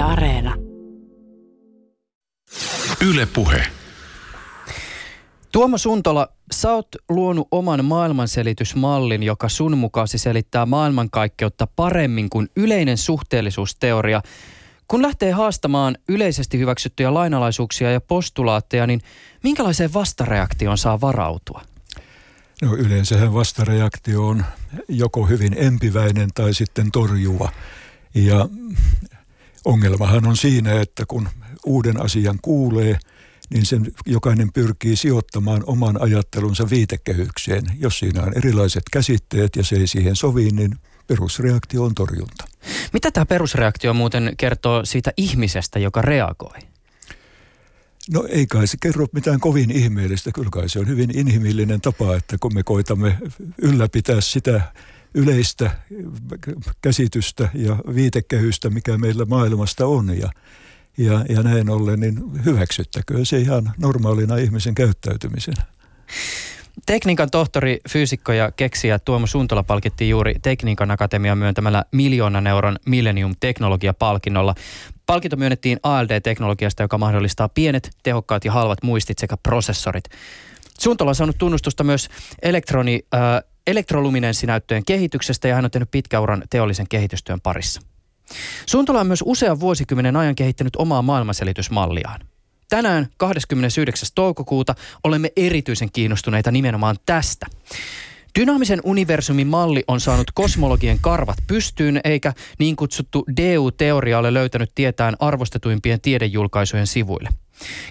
Yle Areena. Yle Puhe. Tuomo Suntola, sä oot luonut oman maailmanselitysmallin, joka sun mukaasi selittää maailmankaikkeutta paremmin kuin yleinen suhteellisuusteoria. Kun lähtee haastamaan yleisesti hyväksyttyjä lainalaisuuksia ja postulaatteja, niin minkälaiseen vastareaktioon saa varautua? No yleensähän vastareaktio on joko hyvin empiväinen tai sitten torjuva. Ja ongelmahan on siinä, että kun uuden asian kuulee, niin sen jokainen pyrkii sijoittamaan oman ajattelunsa viitekehykseen. Jos siinä on erilaiset käsitteet ja se ei siihen sovi, niin perusreaktio on torjunta. Mitä tämä perusreaktio muuten kertoo siitä ihmisestä, joka reagoi? No ei kai se kerro mitään kovin ihmeellistä. Kyllä kai se on hyvin inhimillinen tapa, että kun me koitamme ylläpitää sitä yleistä käsitystä ja viitekehystä, mikä meillä maailmasta on. Ja, ja, ja näin ollen, niin hyväksyttäkö se ihan normaalina ihmisen käyttäytymisenä. Tekniikan tohtori, fyysikko ja keksijä Tuomo Suntola palkittiin juuri Tekniikan Akatemian myöntämällä miljoonan euron Millennium Teknologia-palkinnolla. Palkinto myönnettiin ALD-teknologiasta, joka mahdollistaa pienet, tehokkaat ja halvat muistit sekä prosessorit. Suntola on saanut tunnustusta myös elektroni, äh, elektroluminenssinäyttöjen kehityksestä ja hän on tehnyt pitkäuran teollisen kehitystyön parissa. Suntola on myös usean vuosikymmenen ajan kehittänyt omaa maailmanselitysmalliaan. Tänään 29. toukokuuta olemme erityisen kiinnostuneita nimenomaan tästä. Dynaamisen universumin malli on saanut kosmologien karvat pystyyn, eikä niin kutsuttu DU-teoria ole löytänyt tietään arvostetuimpien tiedejulkaisujen sivuille.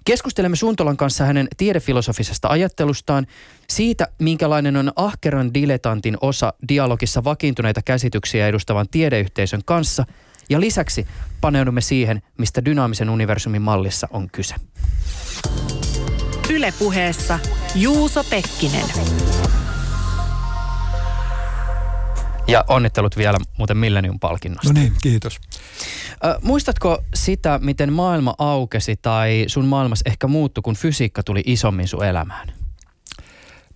Keskustelemme Suntolan kanssa hänen tiedefilosofisesta ajattelustaan, siitä minkälainen on ahkeran diletantin osa dialogissa vakiintuneita käsityksiä edustavan tiedeyhteisön kanssa – ja lisäksi paneudumme siihen, mistä dynaamisen universumin mallissa on kyse. Ylepuheessa Juuso Pekkinen. Ja onnittelut vielä muuten Millennium-palkinnosta. No niin, kiitos. Ö, muistatko sitä, miten maailma aukesi tai sun maailmas ehkä muuttui, kun fysiikka tuli isommin sun elämään?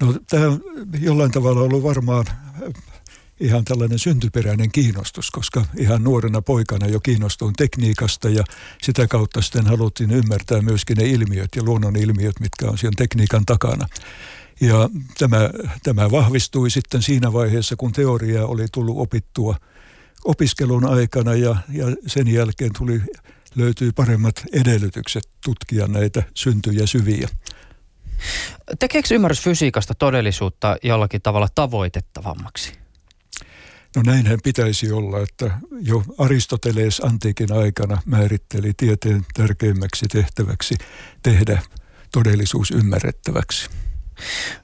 No tämä on jollain tavalla ollut varmaan ihan tällainen syntyperäinen kiinnostus, koska ihan nuorena poikana jo kiinnostuin tekniikasta ja sitä kautta sitten haluttiin ymmärtää myöskin ne ilmiöt ja luonnon ilmiöt, mitkä on siihen tekniikan takana. Ja tämä, tämä vahvistui sitten siinä vaiheessa, kun teoriaa oli tullut opittua opiskelun aikana ja, ja sen jälkeen tuli, löytyi paremmat edellytykset tutkia näitä syntyjä syviä. Tekeekö ymmärrys fysiikasta todellisuutta jollakin tavalla tavoitettavammaksi? No näinhän pitäisi olla, että jo Aristoteles antiikin aikana määritteli tieteen tärkeimmäksi tehtäväksi tehdä todellisuus ymmärrettäväksi.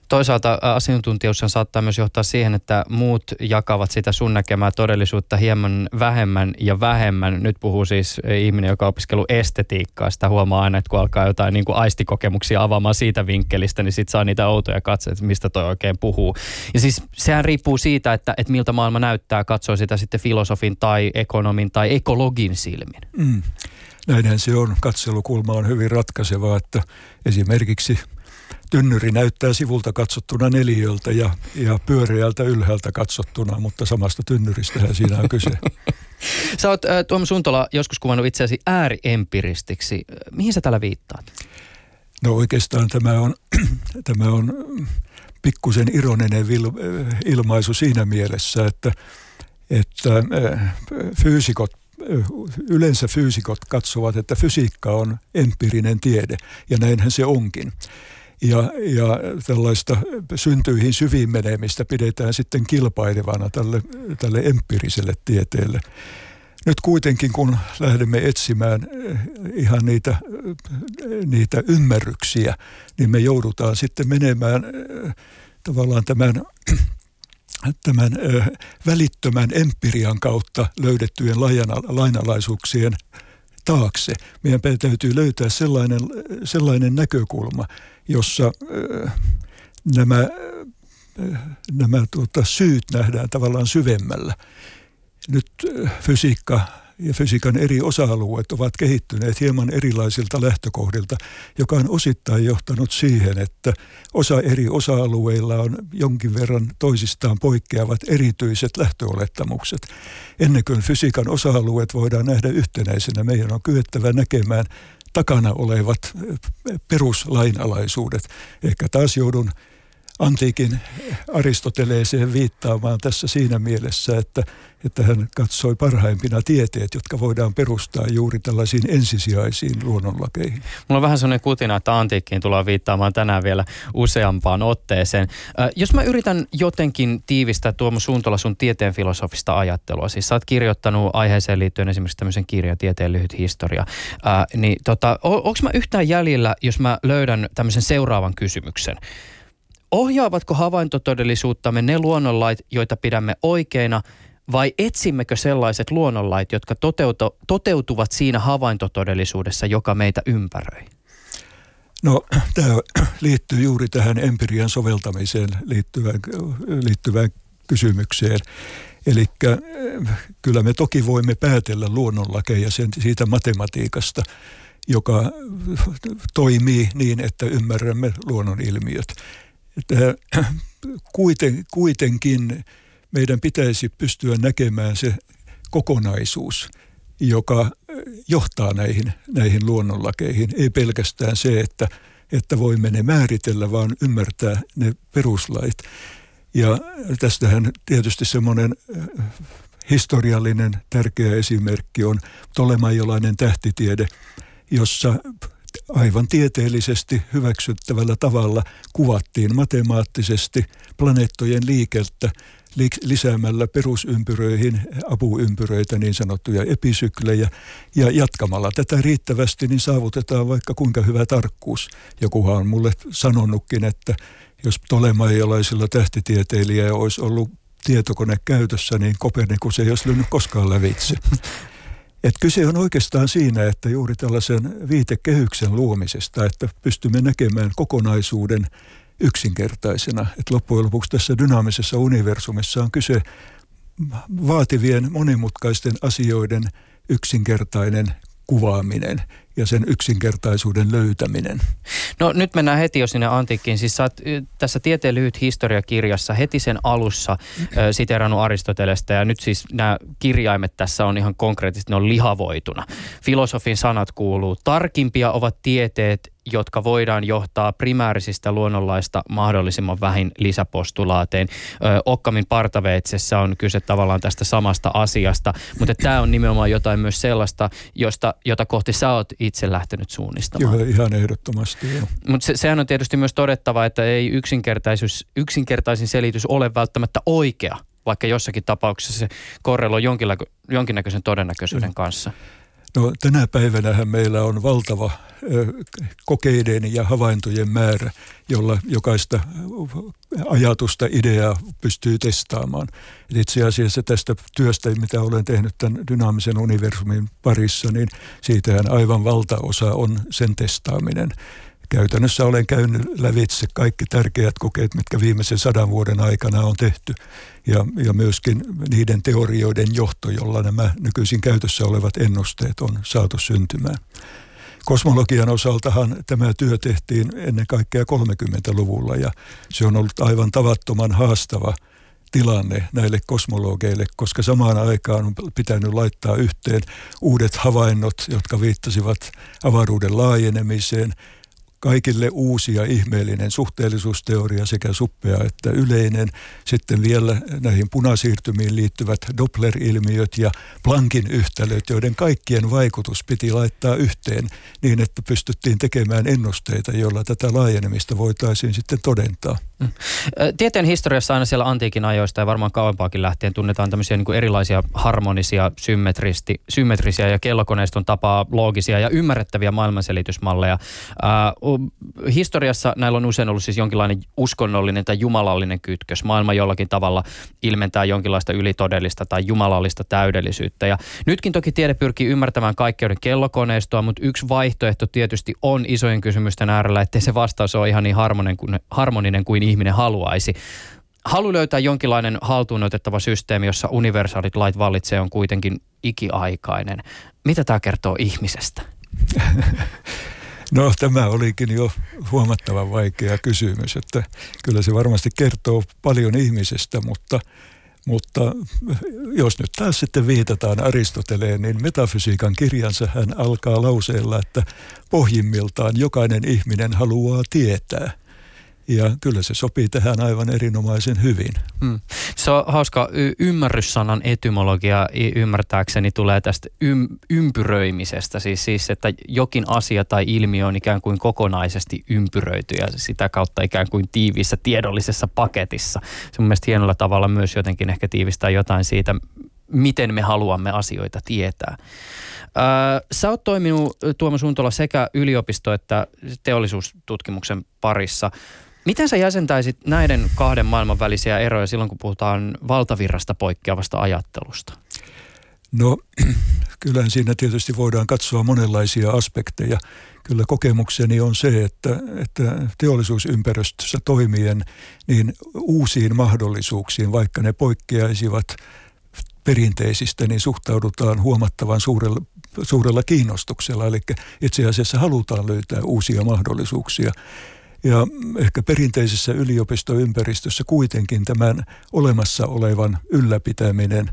Toisaalta asiantuntijuus saattaa myös johtaa siihen, että muut jakavat sitä sun näkemää todellisuutta hieman vähemmän ja vähemmän. Nyt puhuu siis ihminen, joka on opiskellut estetiikkaa. Sitä huomaa aina, että kun alkaa jotain niin kuin aistikokemuksia avaamaan siitä vinkkelistä, niin sitten saa niitä outoja katseita, mistä toi oikein puhuu. Ja siis sehän riippuu siitä, että, että miltä maailma näyttää, katsoo sitä sitten filosofin tai ekonomin tai ekologin silmin. Mm. Näinhän se on. Katselukulma on hyvin ratkaiseva, että esimerkiksi – tynnyri näyttää sivulta katsottuna neliöltä ja, ja pyöreältä ylhäältä katsottuna, mutta samasta tynnyristähän siinä on kyse. Sä oot äh, Tuomo Suntola joskus kuvannut itseäsi ääriempiristiksi. Mihin sä tällä viittaat? No oikeastaan tämä on, tämä on pikkusen ironinen vil, ilmaisu siinä mielessä, että, että fyysikot yleensä fyysikot katsovat, että fysiikka on empiirinen tiede, ja näinhän se onkin ja, ja tällaista syntyihin syviin menemistä pidetään sitten kilpailevana tälle, tälle empiiriselle tieteelle. Nyt kuitenkin, kun lähdemme etsimään eh, ihan niitä, niitä ymmärryksiä, niin me joudutaan sitten menemään eh, tavallaan tämän, tämän eh, välittömän empirian kautta löydettyjen lainalaisuuksien taakse. Meidän täytyy löytää sellainen, sellainen näkökulma, jossa äh, nämä, äh, nämä tuota, syyt nähdään tavallaan syvemmällä. Nyt äh, fysiikka ja fysiikan eri osa-alueet ovat kehittyneet hieman erilaisilta lähtökohdilta, joka on osittain johtanut siihen, että osa eri osa-alueilla on jonkin verran toisistaan poikkeavat erityiset lähtöolettamukset. Ennen kuin fysiikan osa-alueet voidaan nähdä yhtenäisenä, meidän on kyettävä näkemään takana olevat peruslainalaisuudet. Ehkä taas joudun antiikin Aristoteleeseen viittaamaan tässä siinä mielessä, että, että hän katsoi parhaimpina tieteet, jotka voidaan perustaa juuri tällaisiin ensisijaisiin luonnonlakeihin. Mulla on vähän sellainen kutina, että antiikkiin tullaan viittaamaan tänään vielä useampaan otteeseen. Äh, jos mä yritän jotenkin tiivistää Tuomo Suuntola sun tieteen filosofista ajattelua, siis sä oot kirjoittanut aiheeseen liittyen esimerkiksi tämmöisen kirjan Tieteen lyhyt historia, äh, niin tota, onko mä yhtään jäljellä, jos mä löydän tämmöisen seuraavan kysymyksen? Ohjaavatko havaintotodellisuuttamme ne luonnonlait, joita pidämme oikeina, vai etsimmekö sellaiset luonnonlait, jotka toteutu, toteutuvat siinä havaintotodellisuudessa, joka meitä ympäröi? No tämä liittyy juuri tähän empirian soveltamiseen liittyvään, liittyvään kysymykseen. Eli kyllä me toki voimme päätellä luonnonlakeja sen, siitä matematiikasta, joka toimii niin, että ymmärrämme luonnonilmiöt että kuiten, kuitenkin meidän pitäisi pystyä näkemään se kokonaisuus, joka johtaa näihin, näihin luonnonlakeihin. Ei pelkästään se, että, että voimme ne määritellä, vaan ymmärtää ne peruslait. Ja tästähän tietysti semmoinen historiallinen tärkeä esimerkki on Tolemajolainen tähtitiede, jossa aivan tieteellisesti hyväksyttävällä tavalla kuvattiin matemaattisesti planeettojen liikettä lisäämällä perusympyröihin apuympyröitä, niin sanottuja episyklejä, ja jatkamalla tätä riittävästi, niin saavutetaan vaikka kuinka hyvä tarkkuus. Jokuhan on mulle sanonutkin, että jos tolemaialaisilla tähtitieteilijöillä olisi ollut tietokone käytössä, niin Kopernikus ei olisi lyönyt koskaan lävitse. Et kyse on oikeastaan siinä, että juuri tällaisen viitekehyksen luomisesta, että pystymme näkemään kokonaisuuden yksinkertaisena. Et loppujen lopuksi tässä dynaamisessa universumissa on kyse vaativien monimutkaisten asioiden yksinkertainen kuvaaminen ja sen yksinkertaisuuden löytäminen. No nyt mennään heti jo sinne antiikkiin. Siis sä oot tässä Tieteen lyhyt historiakirjassa heti sen alussa mm. siterannut Aristotelesta ja nyt siis nämä kirjaimet tässä on ihan konkreettisesti, ne on lihavoituna. Filosofin sanat kuuluu, tarkimpia ovat tieteet, jotka voidaan johtaa primäärisistä luonnonlaista mahdollisimman vähin lisäpostulaatein. Ö, Okkamin partaveitsessä on kyse tavallaan tästä samasta asiasta, mutta tämä on nimenomaan jotain myös sellaista, josta, jota kohti sä oot itse lähtenyt suunnistamaan. Kyllä, ihan ehdottomasti. Mutta se, sehän on tietysti myös todettava, että ei yksinkertaisuus, yksinkertaisin selitys ole välttämättä oikea, vaikka jossakin tapauksessa se korreloi jonkinnäköisen todennäköisyyden kanssa. No tänä päivänä meillä on valtava kokeiden ja havaintojen määrä, jolla jokaista ajatusta, ideaa pystyy testaamaan. Et itse asiassa tästä työstä, mitä olen tehnyt tämän dynaamisen universumin parissa, niin siitähän aivan valtaosa on sen testaaminen. Käytännössä olen käynyt lävitse kaikki tärkeät kokeet, mitkä viimeisen sadan vuoden aikana on tehty ja, ja myöskin niiden teorioiden johto, jolla nämä nykyisin käytössä olevat ennusteet on saatu syntymään. Kosmologian osaltahan tämä työ tehtiin ennen kaikkea 30-luvulla ja se on ollut aivan tavattoman haastava tilanne näille kosmologeille, koska samaan aikaan on pitänyt laittaa yhteen uudet havainnot, jotka viittasivat avaruuden laajenemiseen – kaikille uusi ja ihmeellinen suhteellisuusteoria sekä suppea että yleinen. Sitten vielä näihin punasiirtymiin liittyvät Doppler-ilmiöt ja Planckin yhtälöt, joiden kaikkien vaikutus piti laittaa yhteen niin, että pystyttiin tekemään ennusteita, joilla tätä laajenemista voitaisiin sitten todentaa. Mm. Tieteen historiassa aina siellä antiikin ajoista ja varmaan kauempaakin lähtien tunnetaan tämmöisiä niin kuin erilaisia harmonisia, symmetrisiä ja kellokoneiston tapaa loogisia ja ymmärrettäviä maailmanselitysmalleja. Äh, historiassa näillä on usein ollut siis jonkinlainen uskonnollinen tai jumalallinen kytkös. Maailma jollakin tavalla ilmentää jonkinlaista ylitodellista tai jumalallista täydellisyyttä. Ja nytkin toki tiede pyrkii ymmärtämään kaikkeuden kellokoneistoa, mutta yksi vaihtoehto tietysti on isojen kysymysten äärellä, että se vastaus on ihan niin harmoninen kuin, harmoninen kuin ihminen haluaisi. halu löytää jonkinlainen haltuun otettava systeemi, jossa universaalit lait vallitsee, on kuitenkin ikiaikainen. Mitä tämä kertoo ihmisestä? No tämä olikin jo huomattavan vaikea kysymys, että kyllä se varmasti kertoo paljon ihmisestä, mutta, mutta jos nyt taas sitten viitataan Aristoteleen, niin metafysiikan kirjansa hän alkaa lauseella, että pohjimmiltaan jokainen ihminen haluaa tietää – ja kyllä se sopii tähän aivan erinomaisen hyvin. Hmm. Se on hauska. Y- ymmärryssanan etymologia ymmärtääkseni tulee tästä ym- ympyröimisestä. Siis, siis, että jokin asia tai ilmiö on ikään kuin kokonaisesti ympyröity ja sitä kautta ikään kuin tiiviissä tiedollisessa paketissa. Se on mielestäni hienolla tavalla myös jotenkin ehkä tiivistää jotain siitä, miten me haluamme asioita tietää. sä oot toiminut Tuomas Suntola sekä yliopisto- että teollisuustutkimuksen parissa. Miten sä jäsentäisit näiden kahden maailman välisiä eroja silloin, kun puhutaan valtavirrasta poikkeavasta ajattelusta? No kyllähän siinä tietysti voidaan katsoa monenlaisia aspekteja. Kyllä kokemukseni on se, että, että teollisuusympäristössä toimien niin uusiin mahdollisuuksiin, vaikka ne poikkeaisivat perinteisistä, niin suhtaudutaan huomattavan suurella, suurella kiinnostuksella. Eli itse asiassa halutaan löytää uusia mahdollisuuksia. Ja ehkä perinteisessä yliopistoympäristössä kuitenkin tämän olemassa olevan ylläpitäminen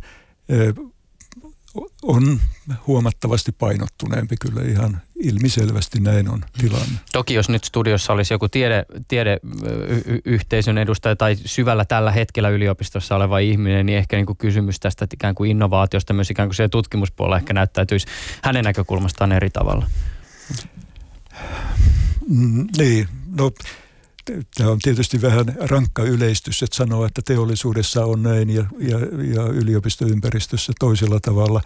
on huomattavasti painottuneempi kyllä ihan ilmiselvästi näin on tilanne. Toki jos nyt studiossa olisi joku tiede, tiedeyhteisön edustaja tai syvällä tällä hetkellä yliopistossa oleva ihminen, niin ehkä niin kuin kysymys tästä ikään kuin innovaatiosta myös ikään kuin se tutkimuspuolella ehkä näyttäytyisi hänen näkökulmastaan eri tavalla. Mm, niin, no tämä on tietysti vähän rankka yleistys, että sanoa, että teollisuudessa on näin ja, ja, ja yliopistoympäristössä toisella tavalla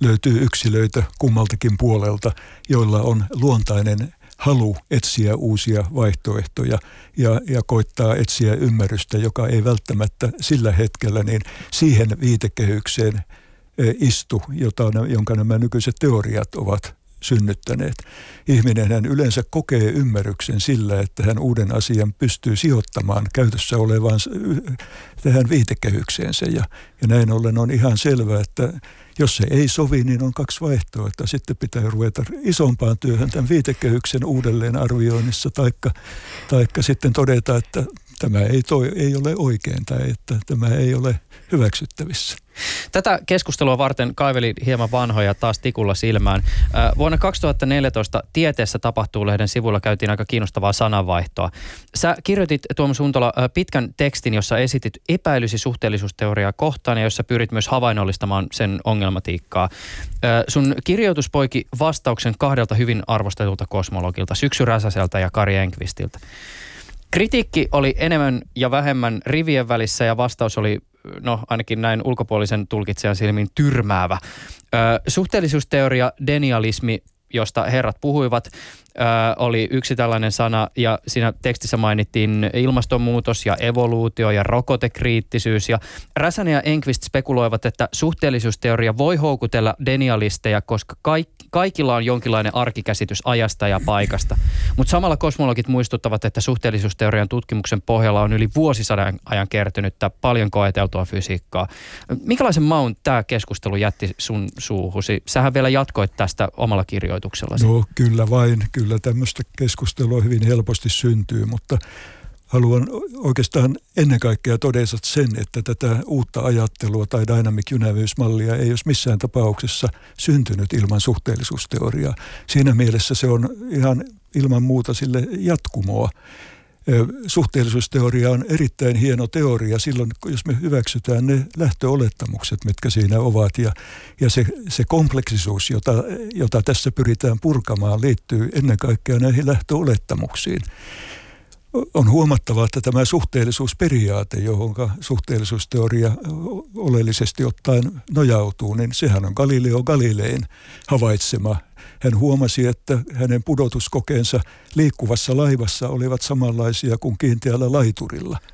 löytyy yksilöitä kummaltakin puolelta, joilla on luontainen halu etsiä uusia vaihtoehtoja ja, ja koittaa etsiä ymmärrystä, joka ei välttämättä sillä hetkellä niin siihen viitekehykseen e, istu, jota, jonka nämä nykyiset teoriat ovat synnyttäneet. Ihminen yleensä kokee ymmärryksen sillä, että hän uuden asian pystyy sijoittamaan käytössä olevaan tähän viitekehykseensä. Ja, ja näin ollen on ihan selvää, että jos se ei sovi, niin on kaksi vaihtoehtoa. Sitten pitää ruveta isompaan työhön tämän viitekehyksen uudelleen arvioinnissa, taikka, taikka sitten todeta, että tämä ei, toi, ei ole oikein tai että tämä ei ole hyväksyttävissä. Tätä keskustelua varten kaiveli hieman vanhoja taas tikulla silmään. Vuonna 2014 Tieteessä tapahtuu lehden sivulla käytiin aika kiinnostavaa sananvaihtoa. Sä kirjoitit Tuomas Huntola pitkän tekstin, jossa esitit epäilysi suhteellisuusteoriaa kohtaan ja jossa pyrit myös havainnollistamaan sen ongelmatiikkaa. Sun kirjoitus poiki vastauksen kahdelta hyvin arvostetulta kosmologilta, Syksy Räsäseltä ja Kari Enkvistiltä. Kritiikki oli enemmän ja vähemmän rivien välissä ja vastaus oli no ainakin näin ulkopuolisen tulkitsejan silmin tyrmäävä. Ö, suhteellisuusteoria, denialismi, josta herrat puhuivat, ö, oli yksi tällainen sana ja siinä tekstissä mainittiin ilmastonmuutos ja evoluutio ja rokotekriittisyys ja Räsänen ja Enqvist spekuloivat, että suhteellisuusteoria voi houkutella denialisteja, koska kaikki kaikilla on jonkinlainen arkikäsitys ajasta ja paikasta. Mutta samalla kosmologit muistuttavat, että suhteellisuusteorian tutkimuksen pohjalla on yli vuosisadan ajan kertynyttä paljon koeteltua fysiikkaa. Minkälaisen maun tämä keskustelu jätti sun suuhusi? Sähän vielä jatkoit tästä omalla kirjoituksella. No kyllä vain, kyllä tämmöistä keskustelua hyvin helposti syntyy, mutta haluan oikeastaan ennen kaikkea todeta sen, että tätä uutta ajattelua tai dynamic universe-mallia ei olisi missään tapauksessa syntynyt ilman suhteellisuusteoriaa. Siinä mielessä se on ihan ilman muuta sille jatkumoa. Suhteellisuusteoria on erittäin hieno teoria silloin, jos me hyväksytään ne lähtöolettamukset, mitkä siinä ovat. Ja, ja se, se kompleksisuus, jota, jota tässä pyritään purkamaan, liittyy ennen kaikkea näihin lähtöolettamuksiin on huomattava, että tämä suhteellisuusperiaate, johon suhteellisuusteoria oleellisesti ottaen nojautuu, niin sehän on Galileo Galilein havaitsema. Hän huomasi, että hänen pudotuskokeensa liikkuvassa laivassa olivat samanlaisia kuin kiinteällä laiturilla –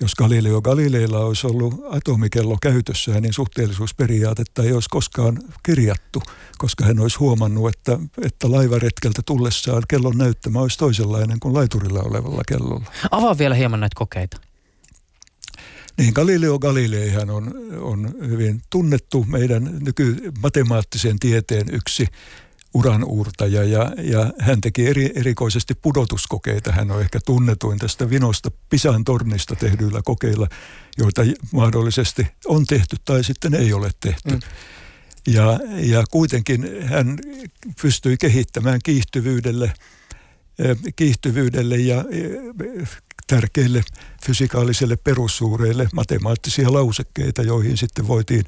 jos Galileo Galileilla olisi ollut atomikello käytössään, niin suhteellisuusperiaatetta ei olisi koskaan kirjattu, koska hän olisi huomannut, että, että laivaretkeltä tullessaan kellon näyttämä olisi toisenlainen kuin laiturilla olevalla kellolla. Avaa vielä hieman näitä kokeita. Niin Galileo Galileihan on, on hyvin tunnettu meidän nykymatemaattisen tieteen yksi uranuurtaja ja, ja hän teki eri, erikoisesti pudotuskokeita. Hän on ehkä tunnetuin tästä vinosta Pisan tornista tehdyillä kokeilla, joita mahdollisesti on tehty tai sitten ei ole tehty. Mm. Ja, ja kuitenkin hän pystyi kehittämään kiihtyvyydelle, eh, kiihtyvyydelle ja eh, tärkeille fysikaalisille perussuureille matemaattisia lausekkeita, joihin sitten voitiin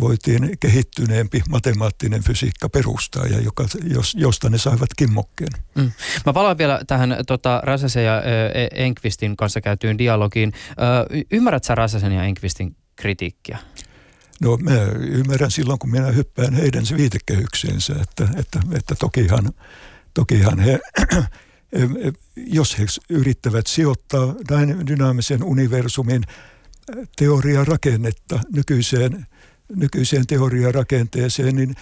voitiin kehittyneempi matemaattinen fysiikka perustaa ja joka, jos, josta ne saivat kimmokkeen. Mm. Mä palaan vielä tähän tota, Räsäsen ja e, Enkvistin kanssa käytyyn dialogiin. Ö, ymmärrät sä Räsäsen ja Enkvistin kritiikkiä? No mä ymmärrän silloin, kun minä hyppään heidän viitekehykseensä, että, että, että tokihan, tokihan he, jos he yrittävät sijoittaa dynaamisen universumin teoriarakennetta nykyiseen nykyiseen teoriarakenteeseen, niin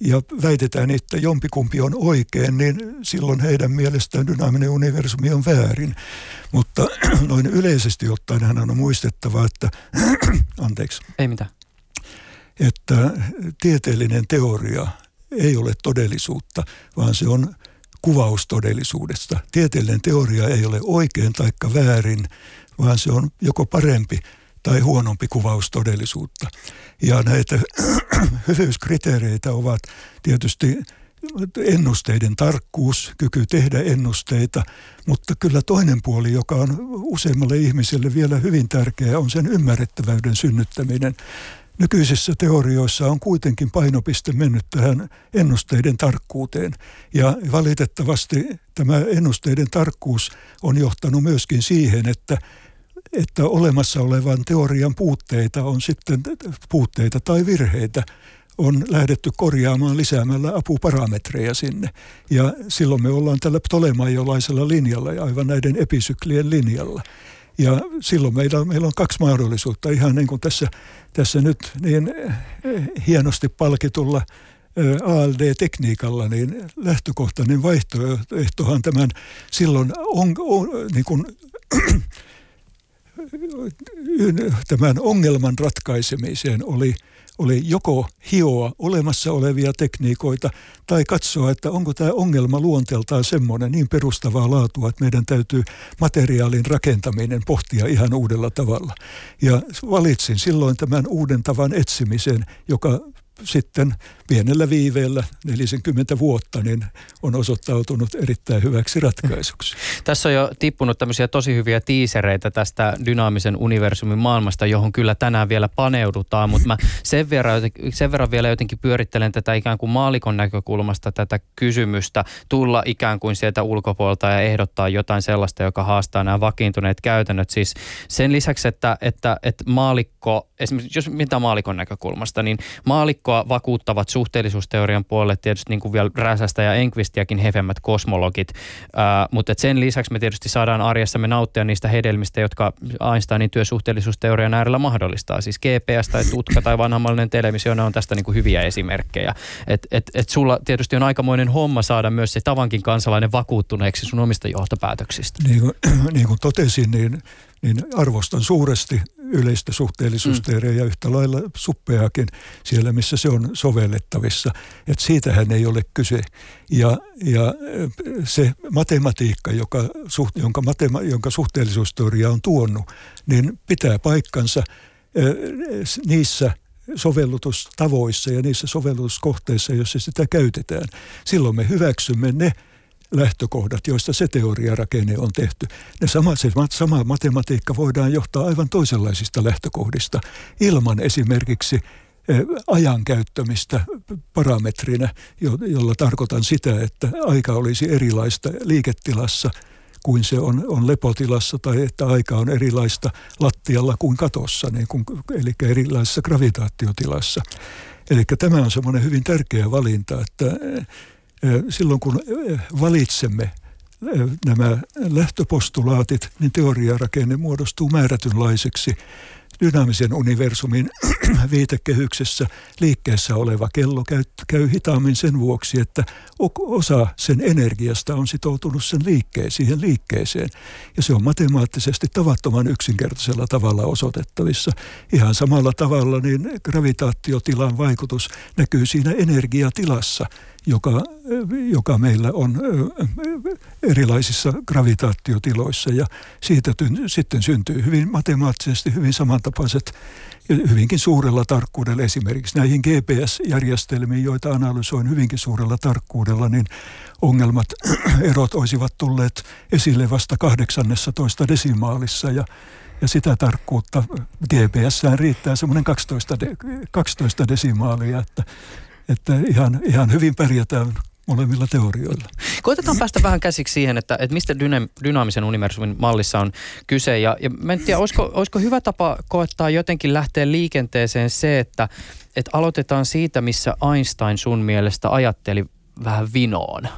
ja väitetään, että jompikumpi on oikein, niin silloin heidän mielestään dynaaminen universumi on väärin. Mutta noin yleisesti ottaen hän on muistettava, että, anteeksi. Ei mitään. Että tieteellinen teoria ei ole todellisuutta, vaan se on kuvaus todellisuudesta. Tieteellinen teoria ei ole oikein taikka väärin, vaan se on joko parempi tai huonompi kuvaus todellisuutta. Ja näitä hyvyyskriteereitä ovat tietysti ennusteiden tarkkuus, kyky tehdä ennusteita, mutta kyllä toinen puoli, joka on useimmalle ihmiselle vielä hyvin tärkeä, on sen ymmärrettävyyden synnyttäminen. Nykyisissä teorioissa on kuitenkin painopiste mennyt tähän ennusteiden tarkkuuteen. Ja valitettavasti tämä ennusteiden tarkkuus on johtanut myöskin siihen, että että olemassa olevan teorian puutteita on sitten puutteita tai virheitä on lähdetty korjaamaan lisäämällä apuparametreja sinne. Ja silloin me ollaan tällä ptolemaiolaisella linjalla ja aivan näiden episyklien linjalla. Ja silloin meillä meillä on kaksi mahdollisuutta, ihan niin kuin tässä, tässä nyt niin eh, hienosti palkitulla eh, ALD-tekniikalla, niin lähtökohtainen vaihtoehtohan tämän silloin on, on niin kuin, tämän ongelman ratkaisemiseen oli, oli joko hioa olemassa olevia tekniikoita tai katsoa, että onko tämä ongelma luonteeltaan semmoinen niin perustavaa laatua, että meidän täytyy materiaalin rakentaminen pohtia ihan uudella tavalla. Ja valitsin silloin tämän uuden tavan etsimisen, joka sitten pienellä viiveellä 40 vuotta niin on osoittautunut erittäin hyväksi ratkaisuksi. Tässä on jo tippunut tämmöisiä tosi hyviä tiisereitä tästä dynaamisen universumin maailmasta, johon kyllä tänään vielä paneudutaan, mutta mä sen verran, sen verran vielä jotenkin pyörittelen tätä ikään kuin maalikon näkökulmasta tätä kysymystä, tulla ikään kuin sieltä ulkopuolelta ja ehdottaa jotain sellaista, joka haastaa nämä vakiintuneet käytännöt. Siis sen lisäksi, että, että, että maalikko, esimerkiksi jos mitä maalikon näkökulmasta, niin maalikkoa vakuuttavat suhteellisuusteorian puolelle tietysti niin kuin vielä Räsästä ja Enqvistiäkin hefemmät kosmologit, uh, mutta sen lisäksi me tietysti saadaan arjessamme nauttia niistä hedelmistä, jotka Einsteinin työsuhteellisuusteorian äärellä mahdollistaa. Siis GPS tai tutka tai vanhammallinen televisio, ne on tästä niin kuin hyviä esimerkkejä. Et, et, et sulla tietysti on aikamoinen homma saada myös se tavankin kansalainen vakuuttuneeksi sun omista johtopäätöksistä. Niin kuin, niin kuin totesin, niin niin arvostan suuresti yleistä suhteellisuusteoriaa mm. ja yhtä lailla suppeakin siellä, missä se on sovellettavissa. Et siitähän ei ole kyse. Ja, ja se matematiikka, joka, jonka, matema, jonka suhteellisuusteoria on tuonut, niin pitää paikkansa niissä sovellutustavoissa ja niissä sovellutuskohteissa, joissa sitä käytetään. Silloin me hyväksymme ne lähtökohdat, joista se teoriarakenne on tehty. Ne sama, se sama matematiikka voidaan johtaa aivan toisenlaisista lähtökohdista ilman esimerkiksi eh, ajan käyttämistä parametrinä, jolla tarkoitan sitä, että aika olisi erilaista liiketilassa kuin se on, on lepotilassa tai että aika on erilaista lattialla kuin katossa, niin kuin, eli erilaisessa gravitaatiotilassa. Eli tämä on semmoinen hyvin tärkeä valinta, että silloin kun valitsemme nämä lähtöpostulaatit, niin teoriarakenne muodostuu määrätynlaiseksi dynaamisen universumin viitekehyksessä liikkeessä oleva kello käy, käy hitaammin sen vuoksi, että osa sen energiasta on sitoutunut sen liikkeen, siihen liikkeeseen. Ja se on matemaattisesti tavattoman yksinkertaisella tavalla osoitettavissa. Ihan samalla tavalla niin gravitaatiotilan vaikutus näkyy siinä energiatilassa – joka, joka meillä on erilaisissa gravitaatiotiloissa. Ja siitä sitten syntyy hyvin matemaattisesti hyvin samantapaiset hyvinkin suurella tarkkuudella. Esimerkiksi näihin GPS-järjestelmiin, joita analysoin hyvinkin suurella tarkkuudella, niin ongelmat, erot olisivat tulleet esille vasta 18 desimaalissa. Ja ja sitä tarkkuutta GPS riittää semmoinen 12, de, 12 desimaalia, että että ihan, ihan hyvin pärjätään molemmilla teorioilla. Koitetaan päästä vähän käsiksi siihen, että, että mistä dyna, dynaamisen universumin mallissa on kyse. Ja, ja mä en tiedä, olisiko, olisiko hyvä tapa koettaa jotenkin lähteä liikenteeseen se, että, että aloitetaan siitä, missä Einstein sun mielestä ajatteli vähän vinoon.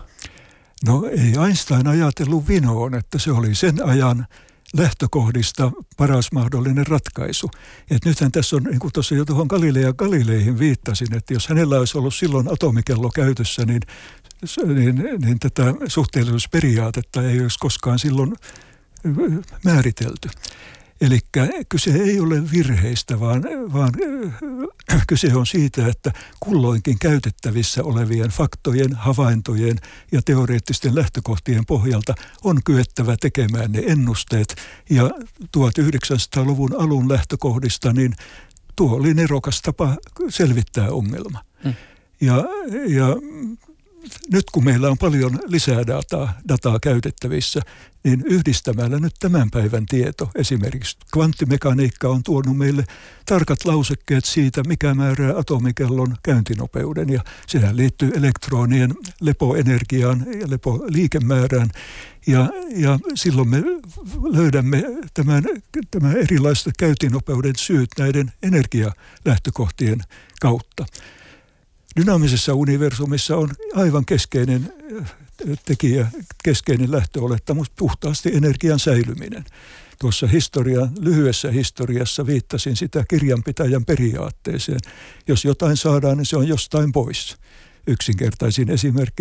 No ei Einstein ajatellut vinoon, että se oli sen ajan lähtökohdista paras mahdollinen ratkaisu. Et nythän tässä on, niin kuin tuossa jo tuohon Galilea Galileihin viittasin, että jos hänellä olisi ollut silloin atomikello käytössä, niin, niin, niin tätä suhteellisuusperiaatetta ei olisi koskaan silloin määritelty. Eli kyse ei ole virheistä, vaan, vaan kyse on siitä, että kulloinkin käytettävissä olevien faktojen, havaintojen ja teoreettisten lähtökohtien pohjalta on kyettävä tekemään ne ennusteet. Ja 1900-luvun alun lähtökohdista, niin tuo oli nerokas tapa selvittää ongelma. Hmm. Ja, ja nyt kun meillä on paljon lisää dataa, dataa käytettävissä, niin yhdistämällä nyt tämän päivän tieto, esimerkiksi kvanttimekaniikka on tuonut meille tarkat lausekkeet siitä, mikä määrää atomikellon käyntinopeuden. Ja sehän liittyy elektronien lepoenergiaan ja lepoliikemäärään. Ja, ja silloin me löydämme tämän, tämän erilaiset käyntinopeuden syyt näiden energialähtökohtien kautta dynaamisessa universumissa on aivan keskeinen äh, tekijä, keskeinen lähtöolettamus, puhtaasti energian säilyminen. Tuossa historian, lyhyessä historiassa viittasin sitä kirjanpitäjän periaatteeseen. Jos jotain saadaan, niin se on jostain pois. Yksinkertaisin